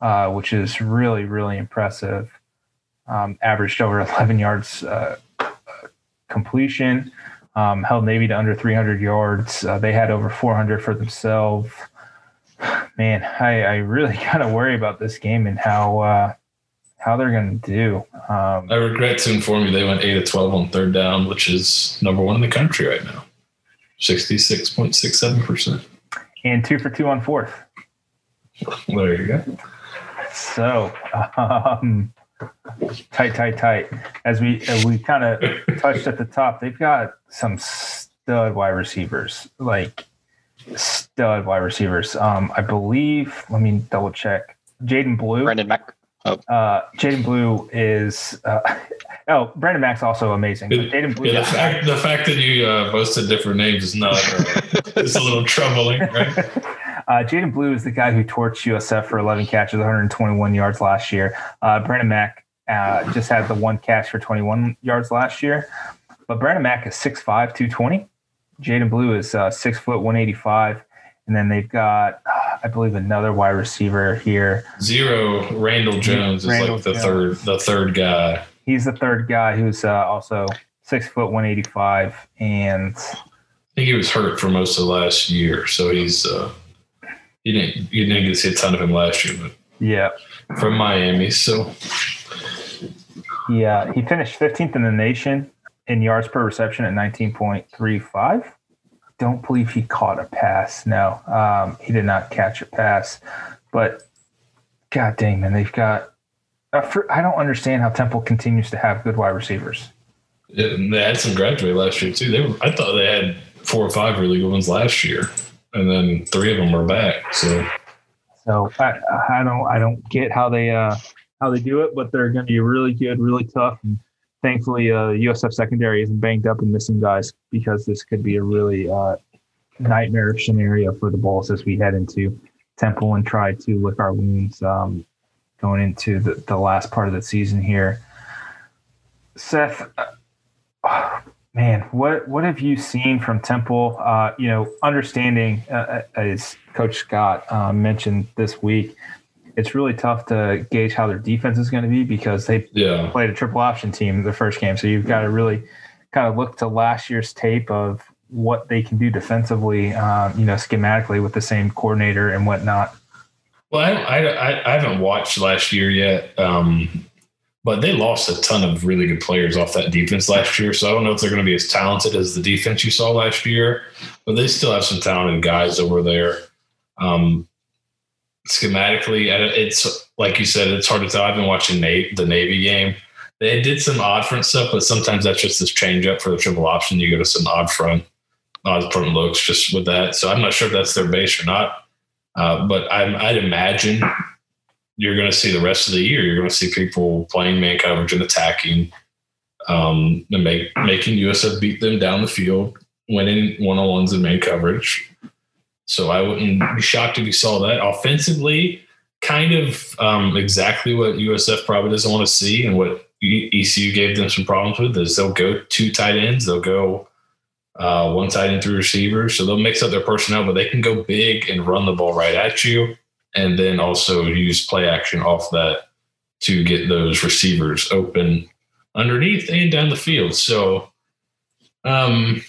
uh, which is really, really impressive. Um, averaged over 11 yards uh, completion, um, held Navy to under 300 yards. Uh, they had over 400 for themselves. Man, I, I really kind of worry about this game and how uh, how they're going to do. Um, I regret to inform you they went 8 of 12 on third down, which is number one in the country right now. 66.67%. and two for two on fourth. There you go. So um, tight, tight, tight. As we as we kind of touched at the top, they've got some stud wide receivers, like stud wide receivers. Um, I believe. Let me double check. Jadan Blue. Branden Mack. Uh, Jadan Blue is. Uh, oh, Branden Mack's also amazing. But Jadan Blue. Yeah, the fact the fact that you uh, boasted different names is not uh, it's a little troubling, right? Uh, Jadan Blue is the guy who torched USF for 11 catches, 121 yards last year. Uh, Branden Mack uh, just had the one catch for 21 yards last year. But Branden Mack is 6'5", 220. Jaden Blue is uh, 6 foot 185. And then they've got, uh, I believe, another wide receiver here. Zero Randle Jones Randle is like the Jones. third the third guy. He's the third guy who's uh, also six foot 185. And I think he was hurt for most of the last year, so he's uh, you didn't you didn't get to see a ton of him last year, but Yeah. from Miami. So Yeah. He finished 15th in the nation in yards per reception at 19.35. Don't believe he caught a pass. No, um, he did not catch a pass. But God dang, man, they've got. Uh, for, I don't understand how Temple continues to have good wide receivers. and they had some graduate last year too. They were, I thought they had four or five really good ones last year, and then three of them were back. So So I, I don't I don't get how they uh how they do it, but they're going to be really good, really tough. And thankfully, uh, USF secondary isn't banged up and missing guys because this could be a really uh, nightmarish scenario for the Bulls as we head into Temple and try to lick our wounds um, going into the, the last part of the season here. Seth, uh, man, what what have you seen from Temple? Uh, you know, understanding uh, as Coach Scott uh, mentioned this week, it's really tough to gauge how their defense is going to be because they yeah, played a triple option team the first game. So you've got to really kind of look to last year's tape of what they can do defensively, um, you know, schematically with the same coordinator and whatnot. Well, I, I, I haven't watched last year yet, um, but they lost a ton of really good players off that defense last year. So I don't know if they're going to be as talented as the defense you saw last year, but they still have some talented guys over there. Um, schematically, it's like you said, it's hard to tell. I've been watching Nate, the Navy game. They did some odd front stuff, but sometimes that's just this change up for the triple option. You go to some odd front, odd front looks just with that. So I'm not sure if that's their base or not. Uh, but I'm, I'd imagine you're going to see the rest of the year. You're going to see people playing man coverage and attacking, um, and make, making USF beat them down the field, winning one on ones in man coverage. So I wouldn't be shocked if you saw that offensively. Kind of um, exactly what USF probably doesn't want to see, and what ECU gave them some problems with is they'll go two tight ends, they'll go uh, one tight end, three receivers. So they'll mix up their personnel, but they can go big and run the ball right at you, and then also use play action off that to get those receivers open underneath and down the field. So, um,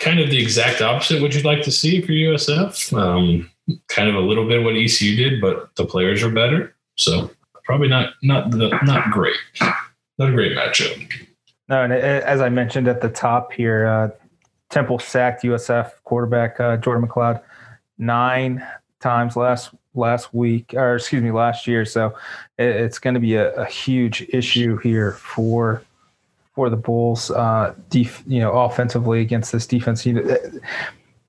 kind of the exact opposite. Would you'd like to see for USF? Um, kind of a little bit what ECU did, but the players are better. So probably not not the, not great, not a great matchup. No, and as I mentioned at the top here, uh, Temple sacked USF quarterback uh, Jordan McCloud nine times last last week, or excuse me, last year. So it, it's going to be a, a, huge issue here for for the Bulls, uh, def, you know, offensively against this defense.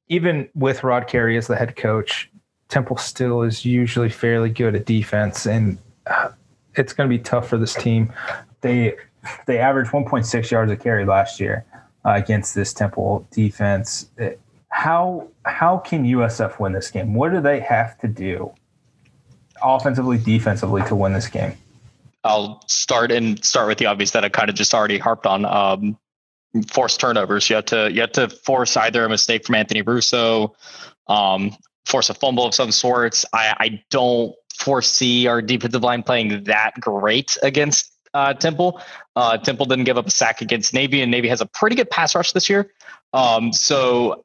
Even with Rod Carey as the head coach, Temple still is usually fairly good at defense, and uh, it's going to be tough for this team. They they averaged 1.6 yards a carry last year uh, against this Temple defense. How how can USF win this game? What do they have to do offensively, defensively to win this game? I'll start and start with the obvious that I kind of just already harped on. Um, force turnovers. You have to you have to force either a mistake from Anthony Russo, um, force a fumble of some sorts. I, I don't foresee our defensive line playing that great against uh, Temple. Uh, Temple didn't give up a sack against Navy, and Navy has a pretty good pass rush this year. Um, so,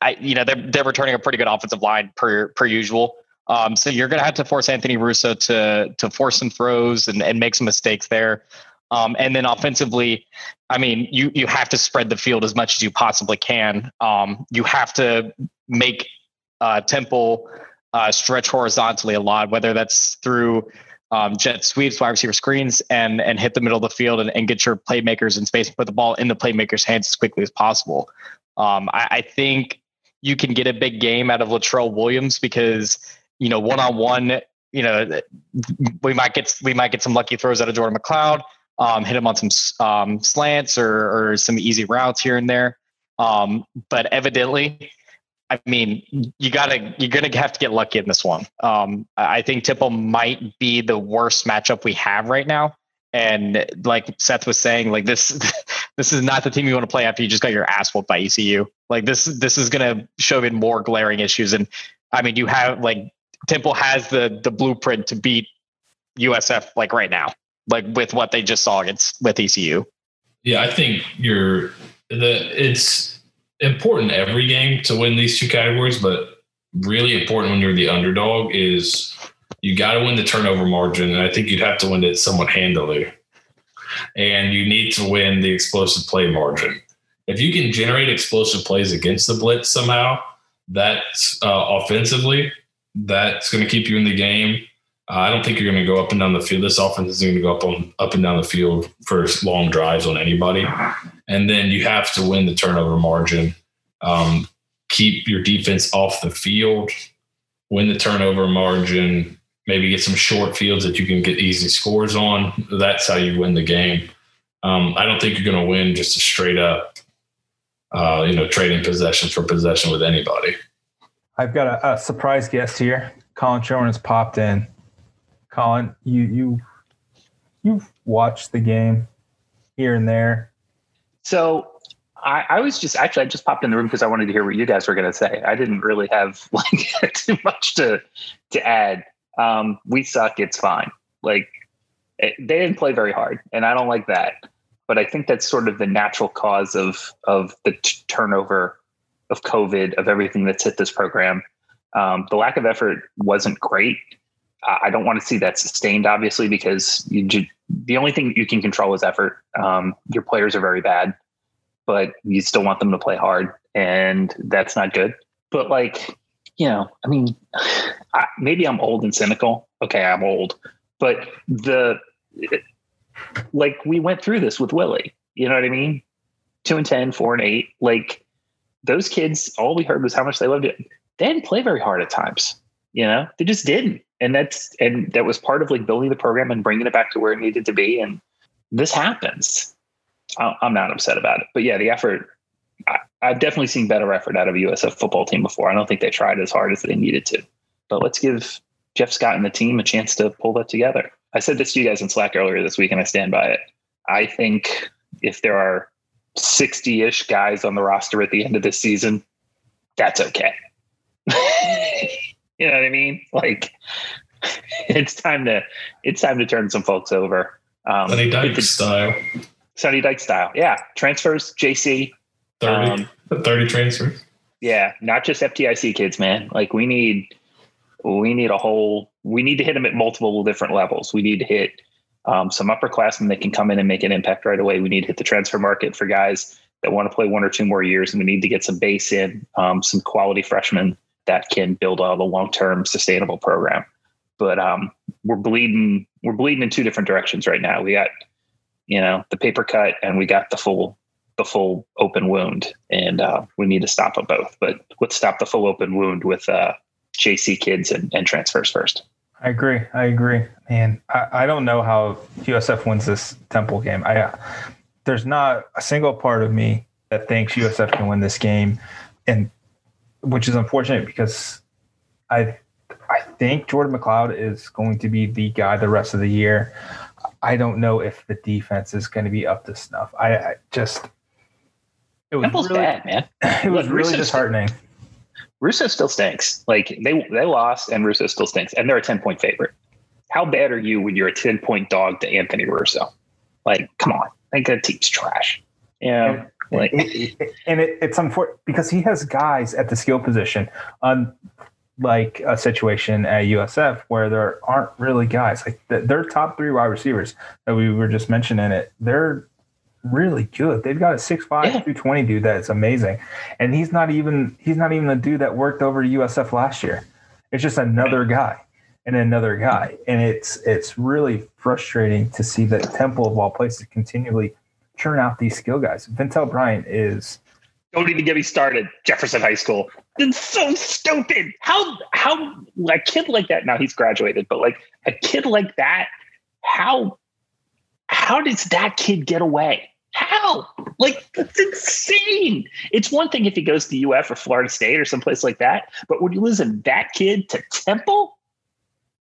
I you know they're they're returning a pretty good offensive line per per usual. Um, so you're going to have to force Anthony Russo to to force some throws and, and make some mistakes there. Um, and then offensively, I mean, you you have to spread the field as much as you possibly can. Um, you have to make uh, Temple uh, stretch horizontally a lot, whether that's through um, jet sweeps, wide receiver screens, and and hit the middle of the field and, and get your playmakers in space and put the ball in the playmakers' hands as quickly as possible. Um, I, I, think you can get a big game out of Latrell Williams because you know one on one, you know we might get we might get some lucky throws out of Jordan McCloud, um, hit him on some um, slants or, or some easy routes here and there. Um, but evidently, I mean, you gotta you're gonna have to get lucky in this one. Um, I think Temple might be the worst matchup we have right now. And like Seth was saying, like this this is not the team you want to play after you just got your ass whooped by ECU. Like this this is gonna show even more glaring issues. And I mean, you have like Temple has the the blueprint to beat USF like right now, like with what they just saw against with ECU. Yeah, I think you're the it's important every game to win these two categories, but really important when you're the underdog is you got to win the turnover margin, and I think you'd have to win it somewhat handily. And you need to win the explosive play margin. If you can generate explosive plays against the blitz somehow, that's uh, offensively, that's going to keep you in the game. Uh, I don't think you're going to go up and down the field. This offense is going to go up on up and down the field for long drives on anybody, and then you have to win the turnover margin. Um, keep your defense off the field, win the turnover margin, maybe get some short fields that you can get easy scores on. That's how you win the game. Um, I don't think you're going to win just a straight up, uh, you know, trading possession for possession with anybody. I've got a, a surprise guest here. Colin Sherman has popped in. Colin, you you you've watched the game here and there. So I, I, was just actually I just popped in the room because I wanted to hear what you guys were going to say. I didn't really have like too much to to add. Um, we suck. It's fine. Like it, they didn't play very hard, and I don't like that. But I think that's sort of the natural cause of of the t- turnover of COVID of everything that's hit this program. Um, the lack of effort wasn't great. I don't want to see that sustained, obviously, because you, the only thing you can control is effort. Um, your players are very bad, but you still want them to play hard, and that's not good. But like, you know, I mean, I, maybe I'm old and cynical. Okay, I'm old, but the like we went through this with Willie. You know what I mean? Two and ten, four and eight. Like those kids, all we heard was how much they loved it. They didn't play very hard at times. You know, they just didn't, and that's and that was part of like building the program and bringing it back to where it needed to be. And this happens. I'm not upset about it, but yeah, the effort I've definitely seen better effort out of a USF football team before. I don't think they tried as hard as they needed to. But let's give Jeff Scott and the team a chance to pull that together. I said this to you guys in Slack earlier this week, and I stand by it. I think if there are 60 ish guys on the roster at the end of this season, that's okay. you know what I mean? Like it's time to it's time to turn some folks over. Um, Sonny Dyke style. Sonny Dyke style. Yeah. Transfers, JC, 30, um, 30 transfers. Yeah, not just FTIC kids, man. Like we need we need a whole we need to hit them at multiple different levels. We need to hit um, some upperclassmen that can come in and make an impact right away. We need to hit the transfer market for guys that want to play one or two more years, and we need to get some base in, um, some quality freshmen that can build out a long term sustainable program. But um, we're bleeding we're bleeding in two different directions right now. We got you know the paper cut, and we got the full the full open wound, and uh, we need to stop them both. But let's stop the full open wound with uh, JC kids and, and, transfers first. I agree. I agree. Man, I, I don't know how USF wins this Temple game. I uh, there's not a single part of me that thinks USF can win this game, and which is unfortunate because I I think Jordan McCloud is going to be the guy the rest of the year. I don't know if the defense is going to be up to snuff. I, I just it was Temple's really, bad, man. It was Look, really disheartening. Russo still stinks. Like they they lost, and Russo still stinks, and they're a ten point favorite. How bad are you when you're a ten point dog to Anthony Russo? Like, come on, like that team's trash. Yeah. And, like, and it, it's unfortunate because he has guys at the skill position on like a situation at USF where there aren't really guys like the, their top three wide receivers that we were just mentioning it. They're really good. They've got a 6'5", yeah. 220 dude that's amazing. And he's not even he's not even the dude that worked over USF last year. It's just another guy and another guy. And it's it's really frustrating to see that Temple of all places continually churn out these skill guys. Ventell Bryant is don't even get me started. Jefferson High School. It's so stupid. How how a kid like that now he's graduated, but like a kid like that, how how does that kid get away? How? Like, that's insane. It's one thing if he goes to UF or Florida State or someplace like that, but when you losing that kid to Temple,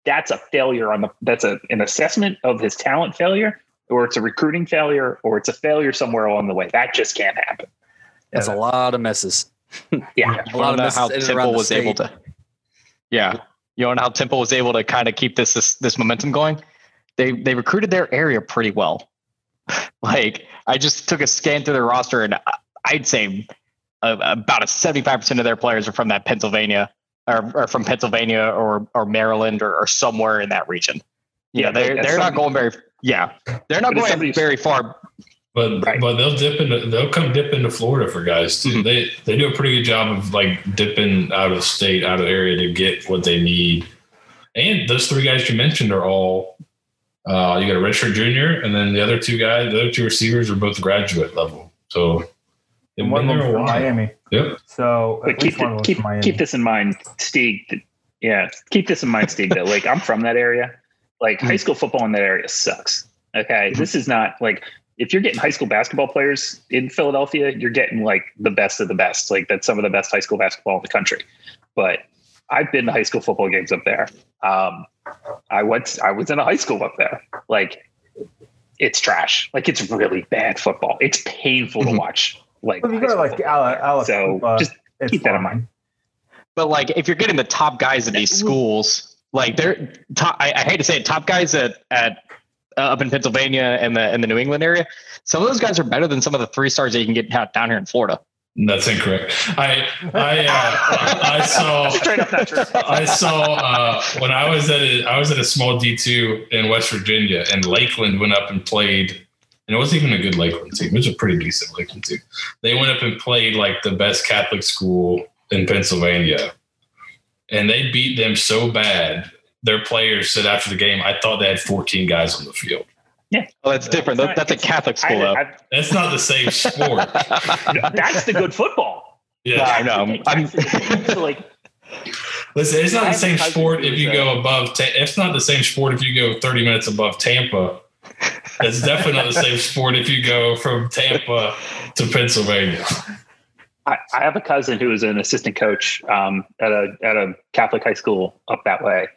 that's a failure on the that's a, an assessment of his talent failure, or it's a recruiting failure, or it's a failure somewhere along the way. That just can't happen. That's yeah, a lot of messes. Yeah, a lot of messes how Temple was able to. Yeah, you know how Temple was able to kind of keep this, this this momentum going. They they recruited their area pretty well. like I just took a scan through their roster and I'd say uh, about a 75% of their players are from that Pennsylvania or, or from Pennsylvania or, or Maryland or, or somewhere in that region. Yeah, they're, they're not going very, yeah, they're not going very far. But Right. but they'll dip into they'll come dip into Florida for guys too. Mhm. They they do a pretty good job of like dipping out of state, out of area to get what they need. And those three guys you mentioned are all uh, you got a redshirt junior, and then the other two guys, the other two receivers are both graduate level. So they've And one of been them there a from while. Miami. Yep. So But at keep least one of keep from Miami. keep this in mind, Steve. Yeah, keep this in mind, Steve. That like I'm from that area. Like high school football in that area sucks. Okay, this is not like if you're getting high school basketball players in Philadelphia, you're getting like the best of the best. Like that's some of the best high school basketball in the country. But I've been to high school football games up there. Um, I went. I was in a high school up there. Like it's trash. Like it's really bad football. It's painful to Mhm. watch. Like Well, you go high to like football Ala. Ala, so uh, just it's keep that in mind. But like, if you're getting the top guys at these schools, like they're top, I, I hate to say it, top guys at, at uh, up in Pennsylvania and the, and the New England area, some of those guys are better than some of the three stars that you can get down here in Florida. That's incorrect. I I uh, I saw Straight up not true. I saw uh, when I was at a I was at a small D two in West Virginia, and Lakeland went up and played, and it wasn't even a good Lakeland team. It was a pretty decent Lakeland team. They went up and played like the best Catholic school in Pennsylvania, and they beat them so bad. Their players said after the game, "I thought they had 14 guys on the field." Well, that's different. That, that's a Catholic school, though. I, I, That's not the same sport. that's the good football. Yeah, I know. I'm, So, like Listen, it's not I the same sport if you a- go above. Ta- it's not the same sport if you go 30 minutes above Tampa. It's definitely not the same sport if you go from Tampa to Pennsylvania. I, I have a cousin who is an assistant coach um, at a at a Catholic high school up that way,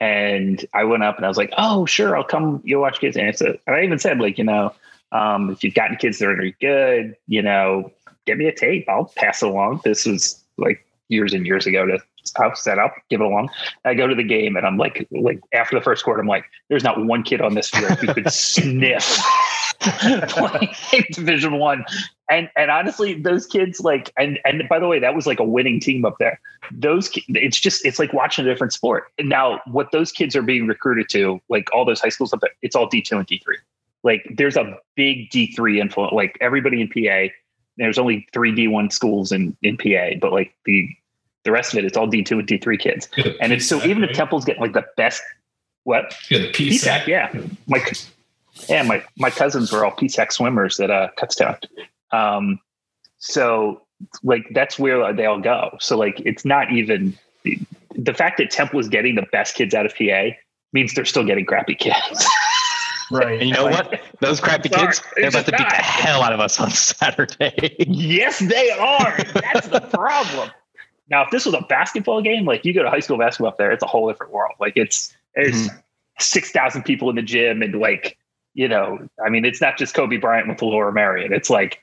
and I went up and I was like, "Oh, sure, I'll come. You'll watch kids." And, it's a, and I even said, like, you know, um, if you've gotten kids that are really good, you know, give me a tape. I'll pass along. This was like years and years ago to I'll set up, give it along. I go to the game and I'm like, like after the first quarter, I'm like, there's not one kid on this field who could sniff playing Division One. And and honestly, those kids like and and by the way, that was like a winning team up there. Those it's just it's like watching a different sport. And now what those kids are being recruited to, like all those high schools up there, it's all D two and D three. Like there's a big D three influence. Like everybody in PA, there's only three D one schools in in PA, but like the the rest of it, it's all D two and D three kids. And it's so even if Temple's getting like the best, what yeah, the PSAC, PSAC. yeah, my yeah, my my cousins were all PSAC swimmers at uh, Kutztown. Um, so like that's where they all go. So like it's not even the fact that Temple is getting the best kids out of PA means they're still getting crappy kids. Right. and you know what? Those crappy Sorry, kids, they're about to beat the hell out of us on Saturday. yes, they are. That's the problem. Now, if this was a basketball game, like you go to high school basketball up there, it's a whole different world. Like it's there's six thousand people in the gym, and like you know, I mean, it's not just Kobe Bryant with Lower Merion. It's like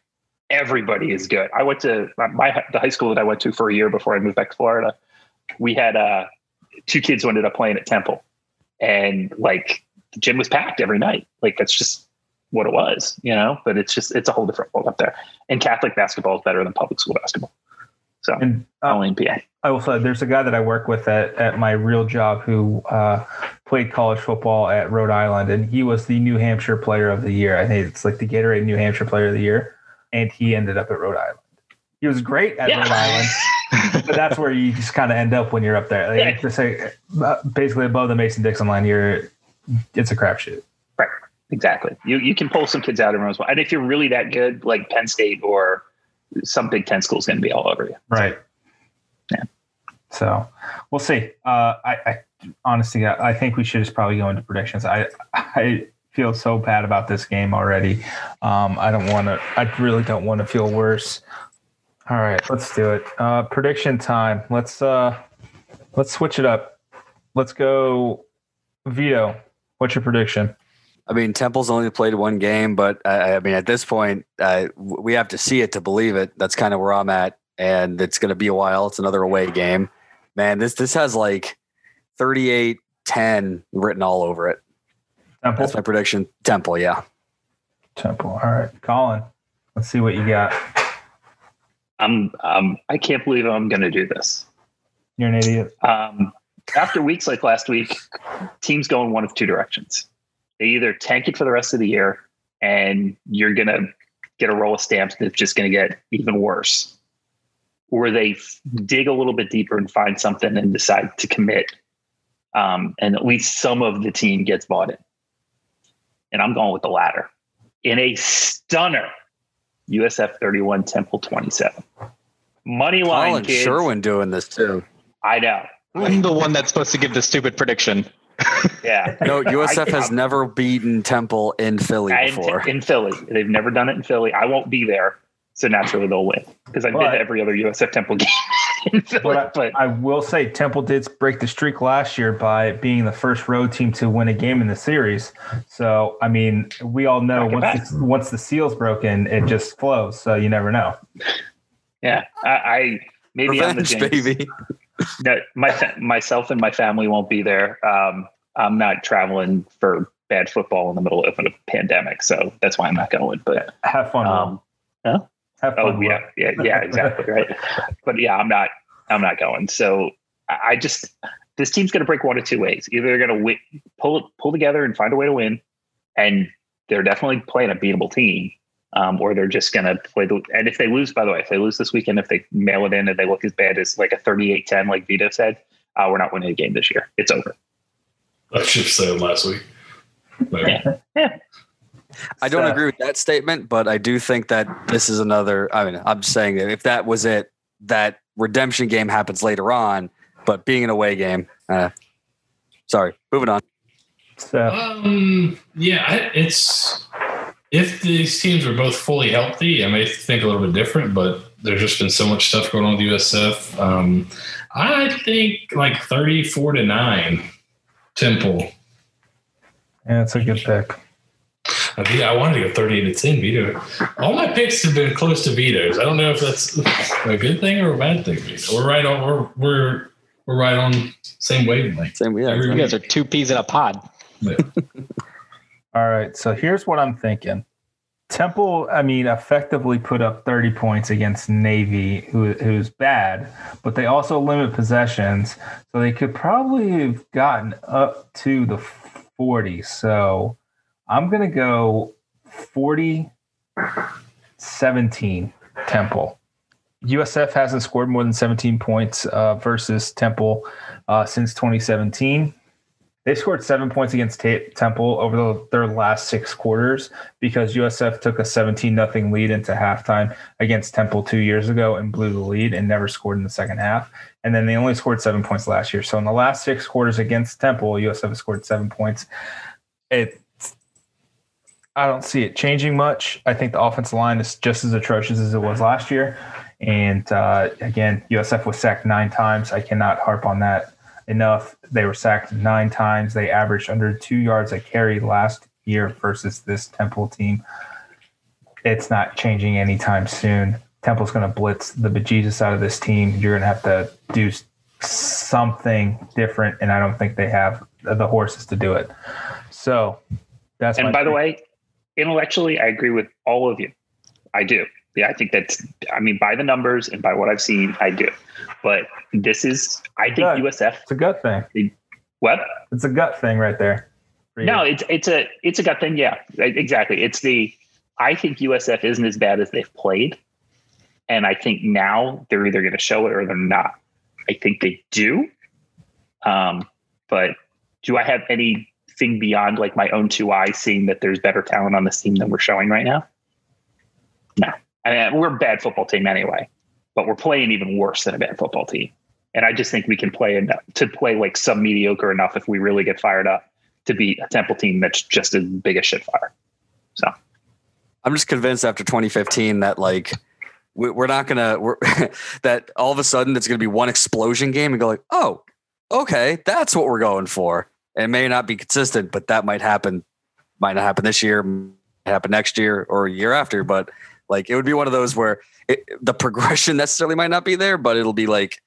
everybody is good. I went to my the high school that I went to for a year before I moved back to Florida. We had uh, two kids who ended up playing at Temple, and like the gym was packed every night. Like that's just what it was, you know. But it's just it's a whole different world up there. And Catholic basketball is better than public school basketball. So And uh, only in PA. I will say there's a guy that I work with at, at my real job who uh, played college football at Rhode Island, and he was the New Hampshire Player of the Year. I think it's like the Gatorade New Hampshire Player of the Year, and he ended up at Rhode Island. He was great at Yeah. Rhode Island, but that's where you just kind of end up when you're up there. Like, Yeah. to say, uh, basically above the Mason Dixon line, you're it's a crapshoot. Right. Exactly. You you can pull some kids out of Roswell, and if you're really that good, like Penn State or some Big Ten school is going to be all over you. Right. Yeah. So we'll see. Uh, I, I honestly, I I think we should just probably go into predictions. I, I feel so bad about this game already. Um, I don't want to, I really don't want to feel worse. All right, let's do it. Uh, prediction time. Let's, uh, let's switch it up. Let's go Vito. What's your prediction? I mean, Temple's only played one game, but I, I mean, at this point, uh, we have to see it to believe it. That's kind of where I'm at, and it's going to be a while. It's another away game. Man, this this has like 38-10 written all over it. Temple. That's my prediction. Temple, yeah. Temple. All right, Colin. Let's see what you got. I'm um, I can't believe I'm going to do this. You're an idiot. Um, after weeks like last week, teams go in one of two directions. They either tank it for the rest of the year, and you're going to get a roll of stamps that's just going to get even worse, or they f- dig a little bit deeper and find something and decide to commit, um, and at least some of the team gets bought in. And I'm going with the latter in a stunner. USF 31, Temple 27. Money line, Colin kids. Sherwin doing this too. I know. I'm the one that's supposed to give the stupid prediction. Yeah. No, USF I- has never beaten Temple in Philly I- before. in Philly. They've never done it in Philly. I won't be there. So naturally they'll win because I've been to every other USF Temple game Philly. But But, I will say Temple did break the streak last year by being the first road team to win a game in the series. So I mean, we all know once the, once the seal's broken, it just flows. So you never know. yeah, I, I maybe I'm the Revenge, baby. No, my fa- myself and my family won't be there. Um, I'm not traveling for bad football in the middle of a pandemic, so that's why I'm not going. But Have fun. um, Will. Have fun. Oh yeah, yeah, yeah, exactly right. But yeah, I'm not, I'm not going. So I I just this team's going to break one of two ways. Either they're going to win, pull pull together and find a way to win, and they're definitely playing a beatable team, um, or they're just going to play the. And if they lose, by the way, if they lose this weekend, if they mail it in and they look as bad as like a 38-10, like Vito said, uh, we're not winning a game this year. It's over. I should have said last week. But Yeah. I don't So- agree with that statement, but I do think that this is another. I mean, I'm just saying that if that was it, that redemption game happens later on, but being an away game. Uh, sorry, moving on. So Um, yeah, it's if these teams were both fully healthy, I may think a little bit different, but there's just been so much stuff going on with USF. Um, I think like 34 to 9 Temple. yeah, it's a good pick. Uh, yeah, I wanted to go 38 to 10 Vito. All my picks have been close to Vito's. I don't know if that's a good thing or a bad thing. Vito. We're right on we're we're we're right on same wavelength. Same, yeah. Every You guys are two peas in a pod. All right. So here's what I'm thinking. Temple, I mean, effectively put up 30 points against Navy, who, who's bad, but they also limit possessions. So they could probably have gotten up to the 40. So I'm going to go 40 17 Temple. USF hasn't scored more than 17 points uh, versus Temple uh, since 2017. They scored seven points against Ta- Temple over the, their last six quarters because USF took a 17 nothing lead into halftime against Temple two years ago and blew the lead and never scored in the second half. And then they only scored seven points last year. So in the last six quarters against Temple, USF has scored seven points. It, I don't see it changing much. I think the offensive line is just as atrocious as it was last year. And uh, again, USF was sacked nine times. I cannot harp on that enough. They were sacked nine times. They averaged under two yards a carry last year versus this Temple team. It's not changing anytime soon. Temple's going to blitz the bejesus out of this team. You're going to have to do something different, and I don't think they have the horses to do it. So that's. And by the way, intellectually, I agree with all of you. I do. Yeah, I think that's. I mean, by the numbers and by what I've seen, I do. But this is. I think Good. USF. it's a gut thing. What? It's a gut thing right there. No, it's it's a it's a gut thing. Yeah, exactly. It's the. I think USF isn't as bad as they've played, and I think now they're either going to show it or they're not. I think they do. Um, but do I have anything beyond like my own two eyes seeing that there's better talent on this team than we're showing right now? No. I mean, we're a bad football team anyway, but we're playing even worse than a bad football team. And I just think we can play enough to play like some mediocre enough if we really get fired up to beat a Temple team that's just as big as shit fire. So I'm just convinced after 2015 that like we- we're not gonna we're, that all of a sudden it's gonna be one explosion game and go like, oh, okay, that's what we're going for. It may not be consistent, but that might happen. Might not happen this year, happen next year or a year after. But like it would be one of those where it, the progression necessarily might not be there, but it'll be like,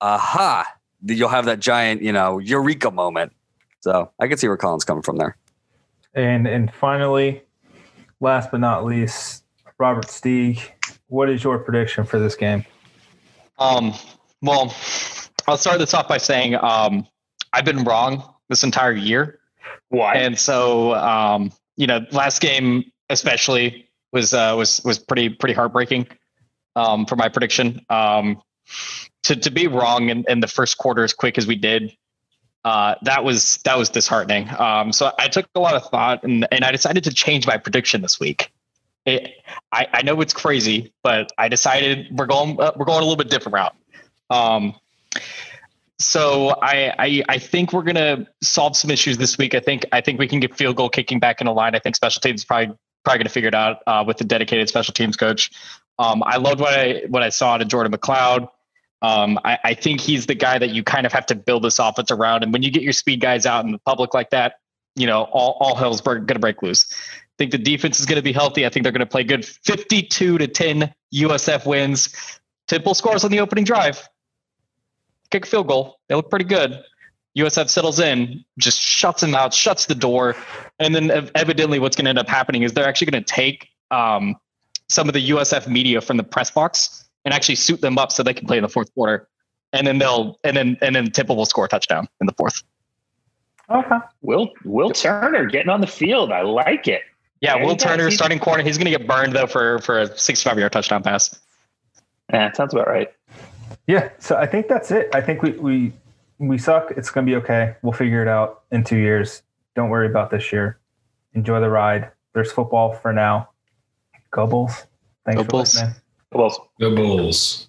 aha, you'll have that giant, you know, eureka moment. So I can see where Colin's coming from there. And and finally, last but not least, Robert Steeg, what is your prediction for this game? Um, well, I'll start this off by saying um, I've been wrong this entire year, Why? and so um, you know, last game especially was uh, was was pretty pretty heartbreaking um, for my prediction. Um, to to be wrong in, in the first quarter as quick as we did, uh, that was that was disheartening. Um, so I took a lot of thought and and I decided to change my prediction this week. It, I, I know it's crazy, but I decided we're going uh, we're going a little bit different route. Um, so I, I I think we're gonna solve some issues this week. I think I think we can get field goal kicking back in the line. I think special teams is probably probably gonna figure it out uh, with the dedicated special teams coach. Um, I loved what I what I saw to Jordan McCloud. Um, I, I think he's the guy that you kind of have to build this offense around. And when you get your speed guys out in the public like that, you know all all hell's going to break loose. I think the defense is going to be healthy. I think they're going to play good. Fifty-two to ten USF wins. Temple scores on the opening drive kick field goal. They look pretty good. USF settles in, just shuts him out, shuts the door, and then evidently what's going to end up happening is they're actually going to take um, some of the USF media from the press box and actually suit them up so they can play in the fourth quarter, and then they'll and then and then Temple will score a touchdown in the fourth. Okay. Will Will Turner getting on the field. I like it. Yeah, Yeah, Will. Turner starting corner. He's going to get burned though for for a 65 yard touchdown pass. Yeah, sounds about right. Yeah. So I think that's it. I think we we we suck. It's gonna be okay. We'll figure it out in two years. Don't worry about this year. Enjoy the ride. There's football for now. Go Bulls. Thanks Go for Bulls. listening. Well, Go Bulls.